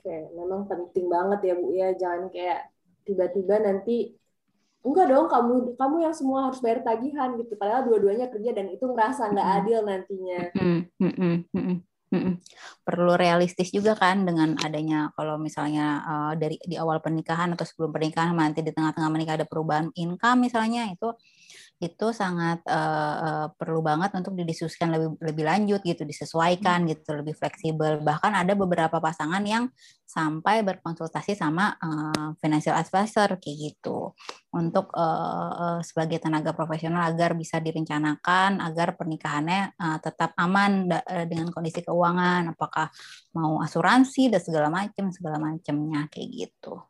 Oke, memang penting banget ya Bu ya, jangan kayak tiba-tiba nanti enggak dong kamu kamu yang semua harus bayar tagihan gitu. Padahal dua-duanya kerja dan itu ngerasa nggak adil nantinya. Perlu realistis juga kan dengan adanya kalau misalnya uh, dari di awal pernikahan atau sebelum pernikahan nanti di tengah-tengah menikah ada perubahan income misalnya itu itu sangat uh, uh, perlu banget untuk didiskusikan lebih lebih lanjut gitu, disesuaikan hmm. gitu, lebih fleksibel. Bahkan ada beberapa pasangan yang sampai berkonsultasi sama uh, financial advisor kayak gitu untuk uh, uh, sebagai tenaga profesional agar bisa direncanakan agar pernikahannya uh, tetap aman dengan kondisi keuangan, apakah mau asuransi dan segala macam segala macamnya kayak gitu.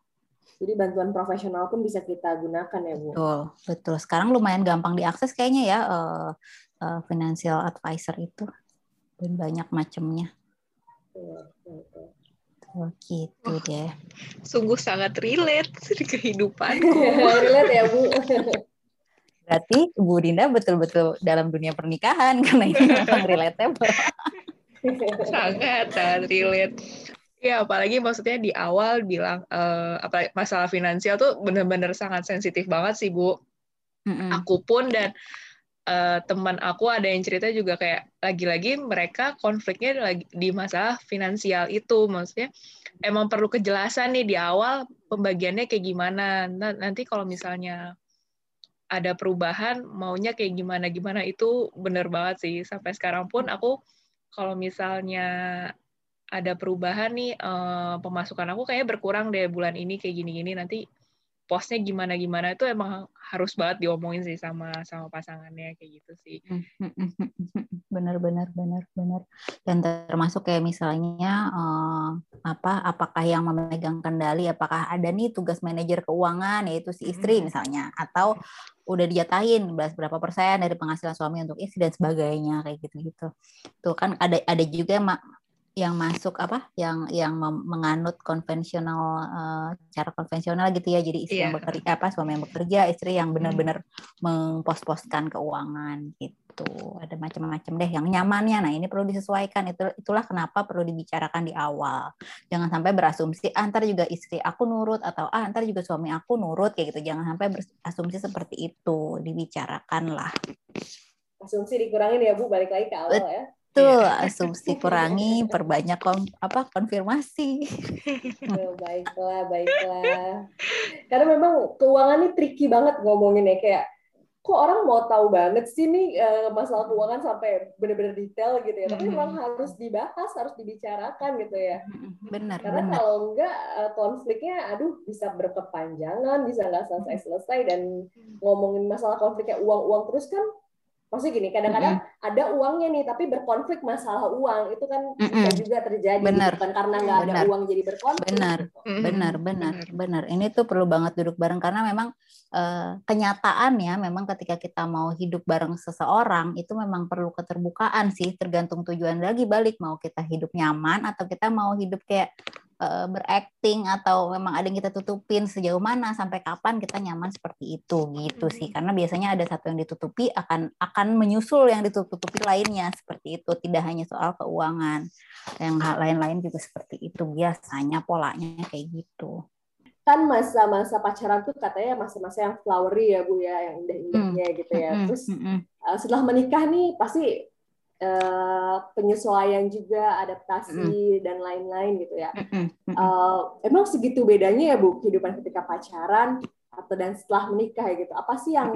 Jadi bantuan profesional pun bisa kita gunakan ya Bu. Betul, betul. Sekarang lumayan gampang diakses kayaknya ya uh, uh, financial advisor itu dan banyak macamnya. Oh, gitu deh. Sungguh sangat relate di kehidupan. relate ya Bu. Berarti Bu Dinda betul-betul dalam dunia pernikahan karena ini memang relatable. sangat sangat relate. Iya, apalagi maksudnya di awal bilang uh, apa masalah finansial tuh benar-benar sangat sensitif banget sih, Bu. Mm-hmm. Aku pun dan uh, teman aku ada yang cerita juga kayak lagi-lagi mereka konfliknya lagi di masalah finansial itu, maksudnya emang perlu kejelasan nih di awal pembagiannya kayak gimana. Nah, nanti kalau misalnya ada perubahan maunya kayak gimana gimana itu bener banget sih sampai sekarang pun aku kalau misalnya ada perubahan nih uh, pemasukan aku kayaknya berkurang deh bulan ini kayak gini-gini nanti posnya gimana gimana itu emang harus banget diomongin sih sama sama pasangannya kayak gitu sih. Benar benar benar benar. Dan termasuk kayak misalnya uh, apa apakah yang memegang kendali apakah ada nih tugas manajer keuangan yaitu si istri hmm. misalnya atau udah dijatahin berapa persen dari penghasilan suami untuk istri dan sebagainya kayak gitu-gitu. Tuh kan ada ada juga yang masuk apa yang yang menganut konvensional uh, cara konvensional gitu ya. Jadi istri yeah. yang bekerja apa suami yang bekerja istri yang benar-benar hmm. mengpos-poskan keuangan gitu. Ada macam-macam deh yang nyamannya. Nah ini perlu disesuaikan. Itu itulah kenapa perlu dibicarakan di awal. Jangan sampai berasumsi ah, antar juga istri aku nurut atau ah antar juga suami aku nurut kayak gitu. Jangan sampai berasumsi seperti itu. Dibicarakan lah asumsi dikurangin ya bu. Balik lagi ke awal ya Betul, asumsi kurangi, perbanyak kon apa konfirmasi. Oh, baiklah, baiklah. Karena memang keuangan ini tricky banget ngomongin ya kayak kok orang mau tahu banget sih nih uh, masalah keuangan sampai benar-benar detail gitu ya. Tapi memang harus dibahas, harus dibicarakan gitu ya. Benar. Karena benar. kalau enggak uh, konfliknya, aduh bisa berkepanjangan, bisa nggak selesai-selesai dan ngomongin masalah konfliknya uang-uang terus kan Maksudnya gini, kadang-kadang mm -hmm. ada uangnya nih, tapi berkonflik masalah uang itu kan mm -hmm. juga terjadi, benar. bukan karena nggak ada uang jadi berkonflik. Benar, gitu. benar, benar, benar. Ini tuh perlu banget duduk bareng karena memang uh, kenyataannya, memang ketika kita mau hidup bareng seseorang itu memang perlu keterbukaan sih, tergantung tujuan lagi balik mau kita hidup nyaman atau kita mau hidup kayak uh, berakting atau memang ada yang kita tutupin sejauh mana sampai kapan kita nyaman seperti itu gitu sih. Karena biasanya ada satu yang ditutupi akan akan menyusul yang ditutupi lainnya seperti itu. Tidak hanya soal keuangan yang hal lain-lain juga seperti itu. Biasanya polanya kayak gitu. Kan masa-masa pacaran tuh katanya masa-masa yang flowery ya bu ya yang indah-indahnya hmm. gitu ya. Terus hmm. uh, setelah menikah nih pasti uh, penyesuaian juga, adaptasi mm. dan lain-lain gitu ya. Uh, emang segitu bedanya ya bu kehidupan ketika pacaran atau dan setelah menikah ya gitu. Apa sih yang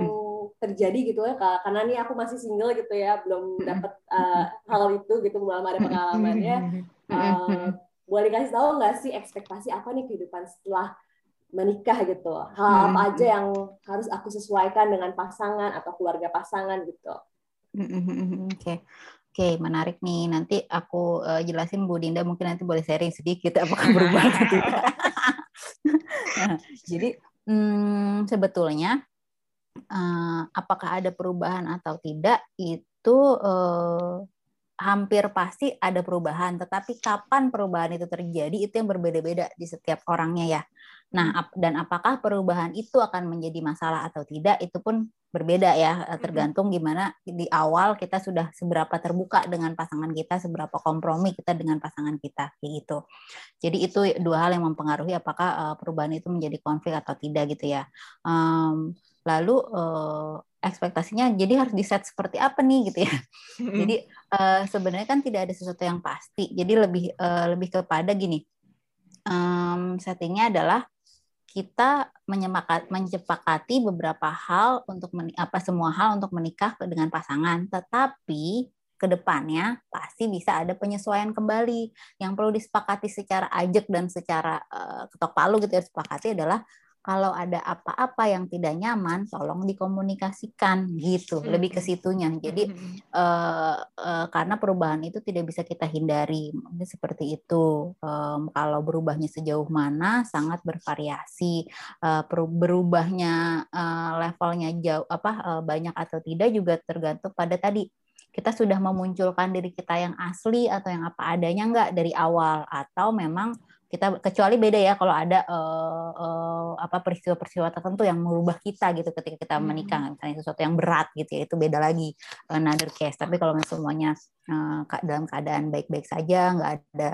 terjadi gitu ya? Karena nih aku masih single gitu ya, belum dapat uh, hal itu gitu, belum ada pengalamannya. Uh, boleh kasih tahu nggak sih ekspektasi apa nih kehidupan setelah menikah gitu? Hal apa aja yang harus aku sesuaikan dengan pasangan atau keluarga pasangan gitu? Oke. Oke, menarik nih. Nanti aku uh, jelasin Bu Dinda mungkin nanti boleh sharing sedikit apakah berubah atau tidak. nah, jadi hmm, sebetulnya uh, apakah ada perubahan atau tidak itu uh, hampir pasti ada perubahan, tetapi kapan perubahan itu terjadi itu yang berbeda-beda di setiap orangnya ya. Nah, dan apakah perubahan itu akan menjadi masalah atau tidak itu pun berbeda ya, eh, tergantung gimana di awal kita sudah seberapa terbuka dengan pasangan kita, seberapa kompromi kita dengan pasangan kita, kayak gitu. Jadi itu dua hal yang mempengaruhi apakah eh, perubahan itu menjadi konflik atau tidak gitu ya. lalu eh, ekspektasinya jadi harus di set seperti apa nih gitu ya. Jadi uh, sebenarnya kan tidak ada sesuatu yang pasti. Jadi lebih uh, lebih kepada gini. Um, settingnya adalah kita menyepakat, menyepakati beberapa hal untuk apa semua hal untuk menikah dengan pasangan, tetapi ke depannya pasti bisa ada penyesuaian kembali. Yang perlu disepakati secara ajak dan secara uh, ketok palu gitu ya disepakati adalah kalau ada apa-apa yang tidak nyaman, tolong dikomunikasikan gitu, lebih ke situnya. Jadi uh, uh, karena perubahan itu tidak bisa kita hindari, mungkin seperti itu. Um, kalau berubahnya sejauh mana sangat bervariasi. Uh, berubahnya uh, levelnya jauh apa uh, banyak atau tidak juga tergantung pada tadi kita sudah memunculkan diri kita yang asli atau yang apa adanya enggak dari awal atau memang kita kecuali beda ya kalau ada uh, uh, apa peristiwa-peristiwa tertentu yang merubah kita gitu ketika kita hmm. menikah misalnya sesuatu yang berat gitu ya itu beda lagi another case tapi kalau semuanya uh, dalam keadaan baik-baik saja nggak ada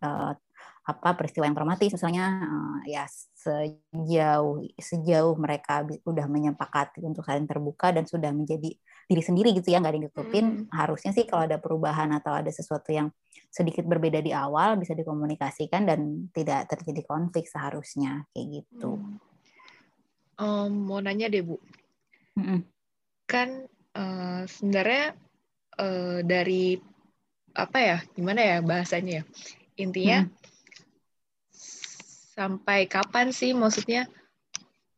uh, apa peristiwa yang traumatis misalnya uh, ya sejauh sejauh mereka sudah menyepakati untuk saling terbuka dan sudah menjadi diri sendiri gitu ya nggak ditutupin hmm. harusnya sih kalau ada perubahan atau ada sesuatu yang sedikit berbeda di awal bisa dikomunikasikan dan tidak terjadi konflik seharusnya kayak gitu. Hmm. Um, mau nanya deh bu, hmm. kan uh, sebenarnya uh, dari apa ya gimana ya bahasanya ya intinya hmm. Sampai kapan sih? Maksudnya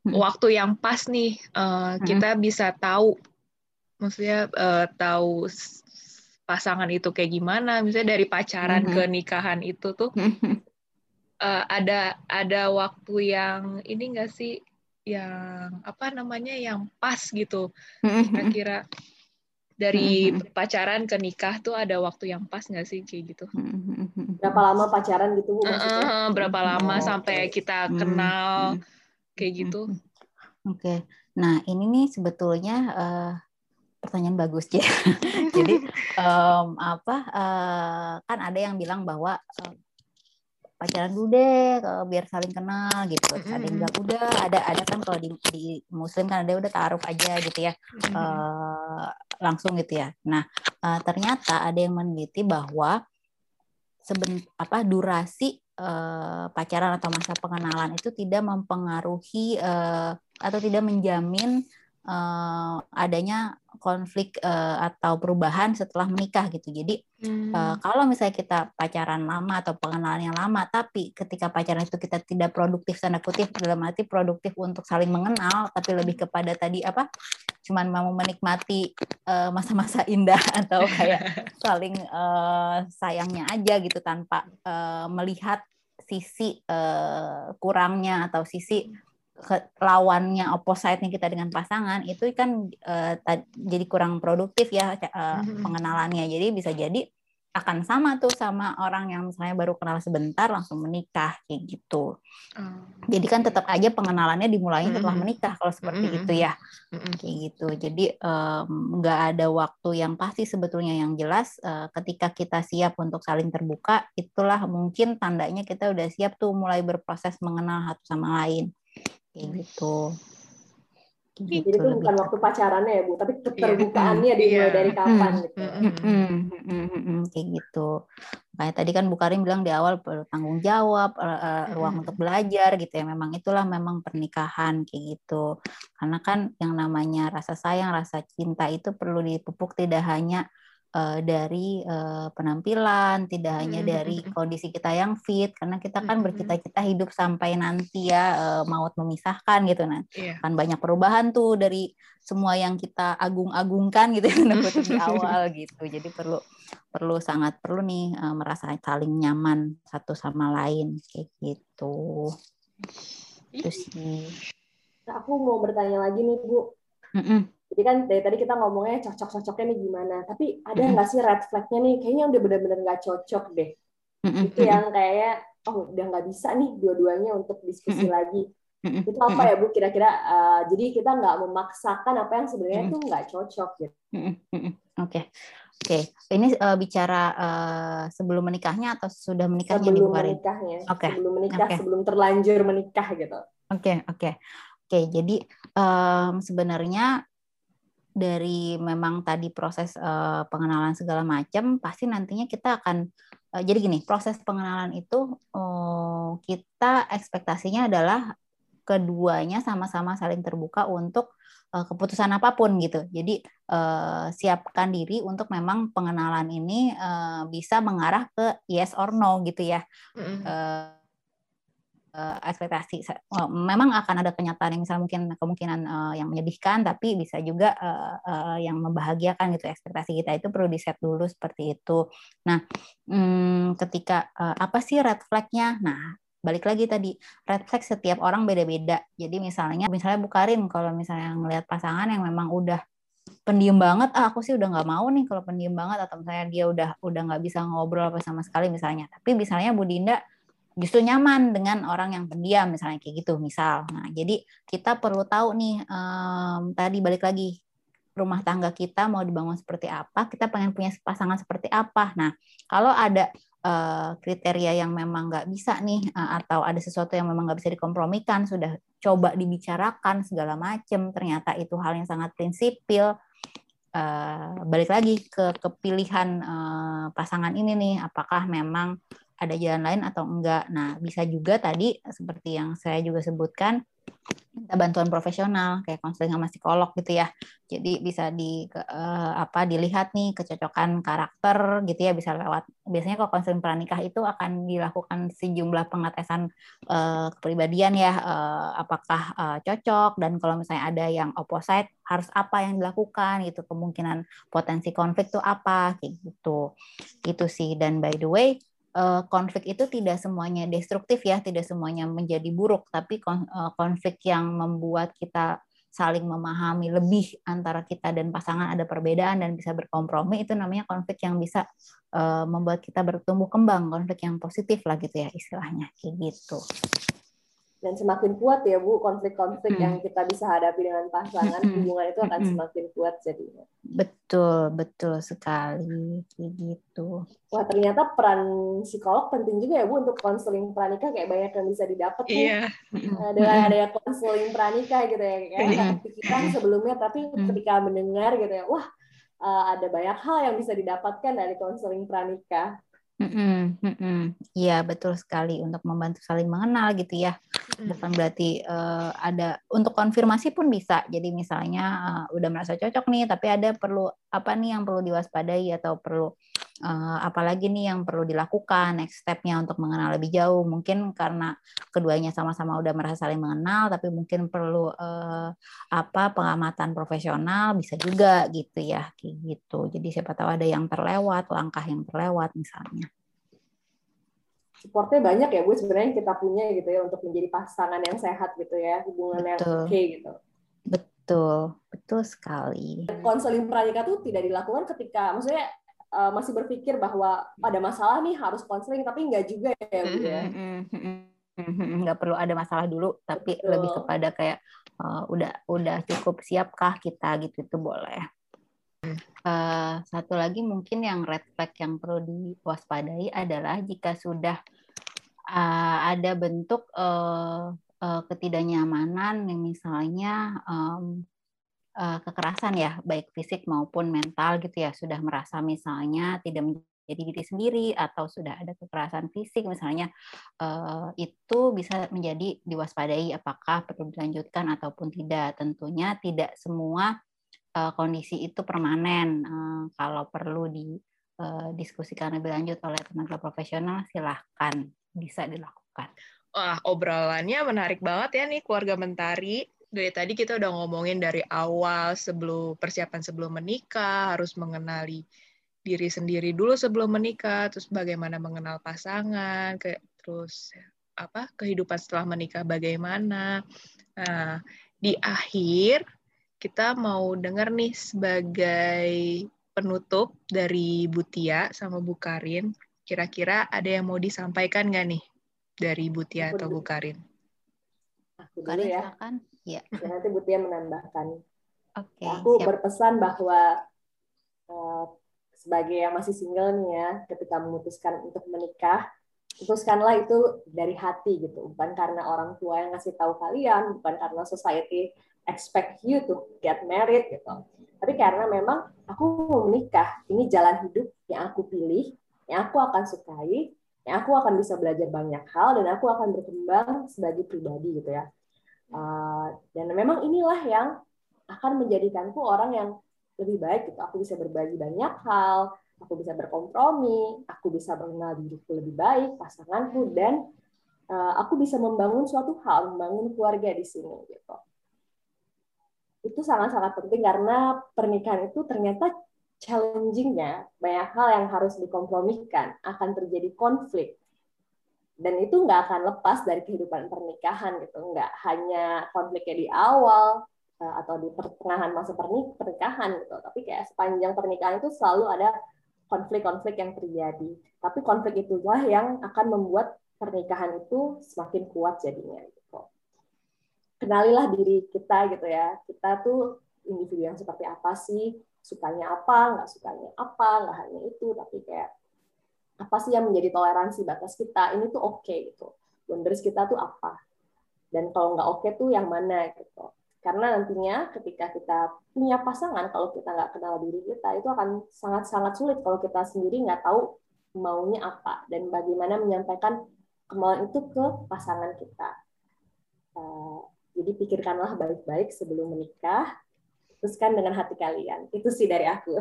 hmm. waktu yang pas nih uh, hmm. kita bisa tahu maksudnya uh, tahu pasangan itu kayak gimana? Misalnya dari pacaran mm-hmm. ke nikahan itu tuh uh, ada ada waktu yang ini enggak sih? Yang apa namanya? Yang pas gitu kira-kira dari pacaran ke nikah tuh ada waktu yang pas nggak sih kayak gitu? Berapa lama pacaran gitu bu uh, berapa lama oh, sampai okay. kita kenal kayak gitu. Oke. Okay. nah ini nih sebetulnya uh, pertanyaan bagus ya. Jadi um, apa uh, kan ada yang bilang bahwa uh, pacaran dulu deh biar saling kenal gitu. Mm-hmm. Ada yang bilang udah ada ada kan kalau di, di muslim kan ada udah taruh aja gitu ya. Mm-hmm. Uh, langsung gitu ya. Nah, uh, ternyata ada yang meneliti bahwa seben apa durasi uh, pacaran atau masa pengenalan itu tidak mempengaruhi uh, atau tidak menjamin uh, adanya konflik uh, atau perubahan setelah menikah gitu. Jadi hmm. uh, kalau misalnya kita pacaran lama atau pengenalan yang lama, tapi ketika pacaran itu kita tidak produktif tanda kutip dalam arti produktif untuk saling mengenal, tapi lebih kepada tadi apa? Cuman mau menikmati masa-masa uh, indah atau kayak saling uh, sayangnya aja gitu tanpa uh, melihat sisi uh, kurangnya atau sisi lawannya opposite-nya kita dengan pasangan itu kan uh, jadi kurang produktif ya uh, pengenalannya. Jadi bisa jadi akan sama tuh sama orang yang misalnya baru kenal sebentar langsung menikah kayak gitu. Hmm. Jadi kan tetap aja pengenalannya dimulai setelah menikah kalau seperti hmm. itu ya. Hmm. Kayak gitu. Jadi nggak um, ada waktu yang pasti sebetulnya yang jelas uh, ketika kita siap untuk saling terbuka itulah mungkin tandanya kita udah siap tuh mulai berproses mengenal satu sama lain kayak gitu. Gitu, Jadi itu bukan waktu pacarannya ya Bu, tapi iya. keterbukaannya dimulai yeah. dari kapan gitu. kayak gitu. Kayak tadi kan Bu Karim bilang di awal tanggung jawab, ruang untuk belajar gitu ya. Memang itulah memang pernikahan kayak gitu. Karena kan yang namanya rasa sayang, rasa cinta itu perlu dipupuk tidak hanya uh, dari uh, penampilan, tidak hanya dari kondisi kita yang fit, karena kita kan bercita-cita hidup sampai nanti ya uh, maut memisahkan gitu nah, yeah. kan banyak perubahan tuh dari semua yang kita agung-agungkan gitu ya di awal gitu, jadi perlu perlu sangat perlu nih uh, merasa saling nyaman satu sama lain kayak gitu. Terus sih. Nah, aku mau bertanya lagi nih Bu. Mm -mm. Jadi kan dari tadi kita ngomongnya cocok-cocoknya nih gimana. Tapi ada nggak sih red flagnya nih? Kayaknya udah benar-benar nggak cocok deh. Itu yang kayaknya oh udah nggak bisa nih dua-duanya untuk diskusi lagi. Itu apa ya Bu? Kira-kira uh, jadi kita nggak memaksakan apa yang sebenarnya tuh nggak cocok gitu. Oke. Okay. Oke, okay. ini uh, bicara uh, sebelum menikahnya atau sudah menikahnya sebelum menikahnya. Oke. Okay. Sebelum menikah, okay. sebelum terlanjur menikah gitu. Oke, okay, oke. Okay. Oke, okay, jadi um, sebenarnya dari memang tadi proses uh, pengenalan segala macam pasti nantinya kita akan uh, jadi gini proses pengenalan itu uh, kita ekspektasinya adalah keduanya sama-sama saling terbuka untuk uh, keputusan apa pun gitu jadi uh, siapkan diri untuk memang pengenalan ini uh, bisa mengarah ke yes or no gitu ya mm -hmm. uh, uh, ekspektasi. Uh, memang akan ada kenyataan yang misalnya mungkin kemungkinan uh, yang menyedihkan tapi bisa juga uh, uh, yang membahagiakan gitu ekspektasi kita itu perlu di set dulu seperti itu. Nah um, ketika uh, apa sih red flagnya? Nah balik lagi tadi red flag setiap orang beda-beda. Jadi misalnya misalnya Bukarin kalau misalnya ngelihat pasangan yang memang udah pendiam banget ah aku sih udah nggak mau nih kalau pendiam banget atau misalnya dia udah udah nggak bisa ngobrol apa sama sekali misalnya. Tapi misalnya Bu Dinda justru nyaman dengan orang yang pendiam misalnya kayak gitu misal. Nah, jadi kita perlu tahu nih um, tadi balik lagi rumah tangga kita mau dibangun seperti apa, kita pengen punya pasangan seperti apa. Nah, kalau ada uh, kriteria yang memang nggak bisa nih uh, atau ada sesuatu yang memang nggak bisa dikompromikan, sudah coba dibicarakan segala macam, ternyata itu hal yang sangat prinsipil. Uh, balik lagi ke kepilihan uh, pasangan ini nih, apakah memang ada jalan lain atau enggak. Nah, bisa juga tadi seperti yang saya juga sebutkan minta bantuan profesional kayak konseling sama psikolog gitu ya. Jadi bisa di uh, apa dilihat nih kecocokan karakter gitu ya bisa lewat biasanya kalau konseling pranikah itu akan dilakukan sejumlah pengetesan uh, kepribadian ya uh, apakah uh, cocok dan kalau misalnya ada yang opposite harus apa yang dilakukan gitu kemungkinan potensi konflik itu apa kayak gitu. Itu sih dan by the way uh, konflik itu tidak semuanya destruktif ya, tidak semuanya menjadi buruk, tapi eh, konflik yang membuat kita saling memahami lebih antara kita dan pasangan ada perbedaan dan bisa berkompromi itu namanya konflik yang bisa uh, membuat kita bertumbuh kembang, konflik yang positif lah gitu ya istilahnya kayak gitu dan semakin kuat ya Bu konflik-konflik hmm. yang kita bisa hadapi dengan pasangan hmm. hubungan itu akan hmm. semakin kuat jadinya. Betul, betul sekali gitu. Wah, ternyata peran psikolog penting juga ya Bu untuk konseling pranikah kayak banyak yang bisa didapat nih. Yeah. Dengan adanya konseling pranikah gitu ya kayak yeah. pikiran sebelumnya tapi hmm. ketika mendengar gitu ya, wah eh, ada banyak hal yang bisa didapatkan dari konseling pranikah. Iya betul sekali untuk membantu saling mengenal gitu ya. Bukan berarti uh, ada untuk konfirmasi pun bisa. Jadi misalnya uh, udah merasa cocok nih, tapi ada perlu apa nih yang perlu diwaspadai atau perlu uh, apalagi nih yang perlu dilakukan next stepnya untuk mengenal lebih jauh. Mungkin karena keduanya sama-sama udah merasa saling mengenal tapi mungkin perlu uh, apa pengamatan profesional bisa juga gitu ya kayak gitu. Jadi siapa tahu ada yang terlewat langkah yang terlewat misalnya supportnya banyak ya bu sebenarnya kita punya gitu ya untuk menjadi pasangan yang sehat gitu ya hubungan Betul. yang oke okay, gitu Betul, betul sekali. Konseling pranikah tuh tidak dilakukan ketika, maksudnya uh, masih berpikir bahwa ada masalah nih harus konseling tapi nggak juga ya Bu ya. Nggak perlu ada masalah dulu tapi Betul. lebih kepada kayak uh, udah udah cukup siapkah kita gitu itu boleh. Uh, satu lagi mungkin yang red flag yang perlu diwaspadai adalah jika sudah uh, ada bentuk uh, uh, ketidaknyamanan misalnya um, uh, kekerasan ya, baik fisik maupun mental gitu ya, sudah merasa misalnya tidak menjadi diri sendiri atau sudah ada kekerasan fisik misalnya uh, itu bisa menjadi diwaspadai apakah perlu dilanjutkan ataupun tidak. Tentunya tidak semua uh, kondisi itu permanen. Uh, kalau perlu didiskusikan lebih lanjut oleh tenaga profesional, silahkan bisa dilakukan. Wah, obrolannya menarik banget ya nih keluarga Mentari. Dari tadi kita udah ngomongin dari awal sebelum persiapan sebelum menikah, harus mengenali diri sendiri dulu sebelum menikah, terus bagaimana mengenal pasangan, ke, terus apa kehidupan setelah menikah bagaimana. Nah, di akhir kita mau dengar nih sebagai penutup dari Bu Tia sama Bu Karin, kira-kira ada yang mau disampaikan nggak nih dari Bu Tia atau Bu Karin? Aku dulu ya. Ya. Nanti Bu Tia menambahkan. Oke. Okay, aku siap. berpesan bahwa uh, sebagai yang masih single nih ya, ketika memutuskan untuk menikah, putuskanlah itu dari hati gitu bukan karena orang tua yang ngasih tahu kalian bukan karena society expect you to get married gitu. Tapi karena memang aku mau menikah ini jalan hidup yang aku pilih yang aku akan sukai yang aku akan bisa belajar banyak hal dan aku akan berkembang sebagai pribadi gitu ya. Uh, dan memang inilah yang akan menjadikanku orang yang lebih baik gitu. Aku bisa berbagi banyak hal aku bisa berkompromi, aku bisa mengenal diriku lebih baik, pasanganku, dan uh, aku bisa membangun suatu hal, membangun keluarga di sini gitu. Itu sangat-sangat penting karena pernikahan itu ternyata challenging-nya banyak hal yang harus dikompromikan, akan terjadi konflik. Dan itu nggak akan lepas dari kehidupan pernikahan gitu, nggak hanya konfliknya di awal, eh, atau di pertengahan masa pernikahan gitu. Tapi kayak sepanjang pernikahan itu selalu ada konflik-konflik yang terjadi. Tapi konflik itulah yang akan membuat pernikahan itu semakin kuat jadinya. Gitu. Kenalilah diri kita gitu ya. Kita tuh individu yang seperti apa sih? Sukanya apa, nggak sukanya apa, nggak hanya itu, tapi kayak apa sih yang menjadi toleransi batas kita? Ini tuh oke okay, gitu. Boundaries kita tuh apa? Dan kalau nggak oke okay tuh yang mana gitu karena nantinya ketika kita punya pasangan, kalau kita nggak kenal diri kita, itu akan sangat-sangat sulit kalau kita sendiri nggak tahu maunya apa dan bagaimana menyampaikan kemauan itu ke pasangan kita. Jadi pikirkanlah baik-baik sebelum menikah, teruskan dengan hati kalian. Itu sih dari aku.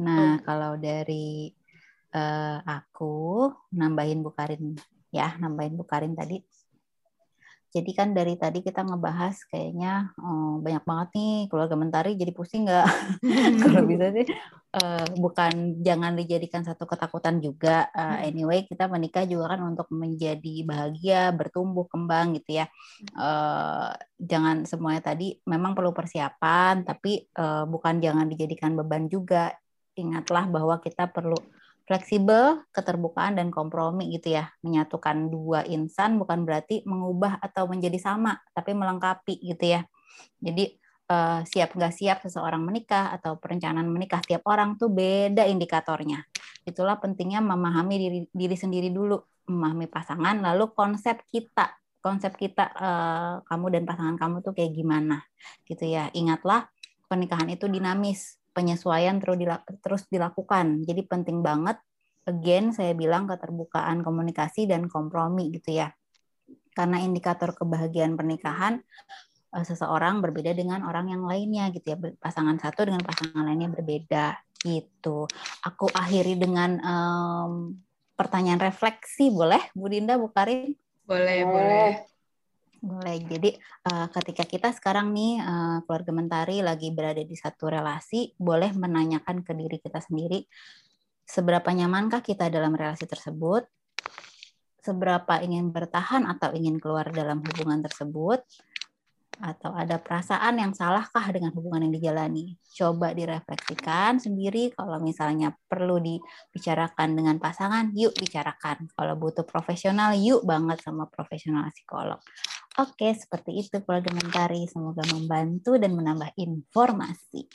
Nah, kalau dari uh, aku nambahin Bukarin ya, nambahin Bukarin tadi jadi kan dari tadi kita ngebahas kayaknya oh, banyak banget nih keluarga mentari jadi pusing nggak? Kalau bisa sih uh, bukan jangan dijadikan satu ketakutan juga. Uh, anyway kita menikah juga kan untuk menjadi bahagia, bertumbuh kembang gitu ya. Uh, jangan semuanya tadi memang perlu persiapan, tapi uh, bukan jangan dijadikan beban juga. Ingatlah bahwa kita perlu fleksibel, keterbukaan dan kompromi gitu ya. Menyatukan dua insan bukan berarti mengubah atau menjadi sama, tapi melengkapi gitu ya. Jadi uh, siap nggak siap seseorang menikah atau perencanaan menikah tiap orang tuh beda indikatornya. Itulah pentingnya memahami diri, diri sendiri dulu, memahami pasangan, lalu konsep kita, konsep kita uh, kamu dan pasangan kamu tuh kayak gimana gitu ya. Ingatlah pernikahan itu dinamis, penyesuaian terus dilakukan. Jadi penting banget again saya bilang keterbukaan komunikasi dan kompromi gitu ya. Karena indikator kebahagiaan pernikahan eh, seseorang berbeda dengan orang yang lainnya gitu ya. Pasangan satu dengan pasangan lainnya berbeda gitu. Aku akhiri dengan um, pertanyaan refleksi boleh Bu Dinda Bu Karin? Boleh, boleh. Boleh. Jadi uh, ketika kita sekarang nih uh, keluarga mentari lagi berada di satu relasi, boleh menanyakan ke diri kita sendiri seberapa nyamankah kita dalam relasi tersebut? Seberapa ingin bertahan atau ingin keluar dalam hubungan tersebut? atau ada perasaan yang salahkah dengan hubungan yang dijalani? Coba direfleksikan sendiri. Kalau misalnya perlu dibicarakan dengan pasangan, yuk bicarakan. Kalau butuh profesional, yuk banget sama profesional psikolog. Oke, seperti itu keluarga mentari. Semoga membantu dan menambah informasi.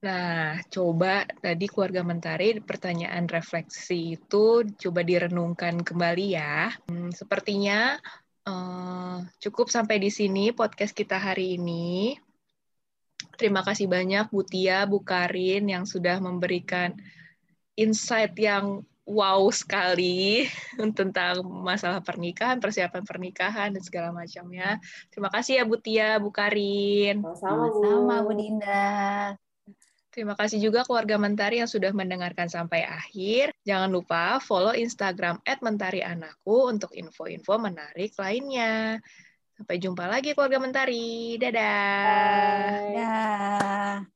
Nah, coba tadi keluarga mentari pertanyaan refleksi itu coba direnungkan kembali ya. Hmm, sepertinya uh, cukup sampai di sini podcast kita hari ini. Terima kasih banyak Bu Tia, Bu Karin yang sudah memberikan insight yang wow sekali tentang masalah pernikahan, persiapan pernikahan dan segala macamnya. Terima kasih ya Bu Tia, Bu Karin. Sama-sama Bu. Bu Dinda. Terima kasih juga keluarga Mentari yang sudah mendengarkan sampai akhir. Jangan lupa follow Instagram @mentarianakku untuk info-info menarik lainnya. Sampai jumpa lagi keluarga Mentari. Dadah. Bye.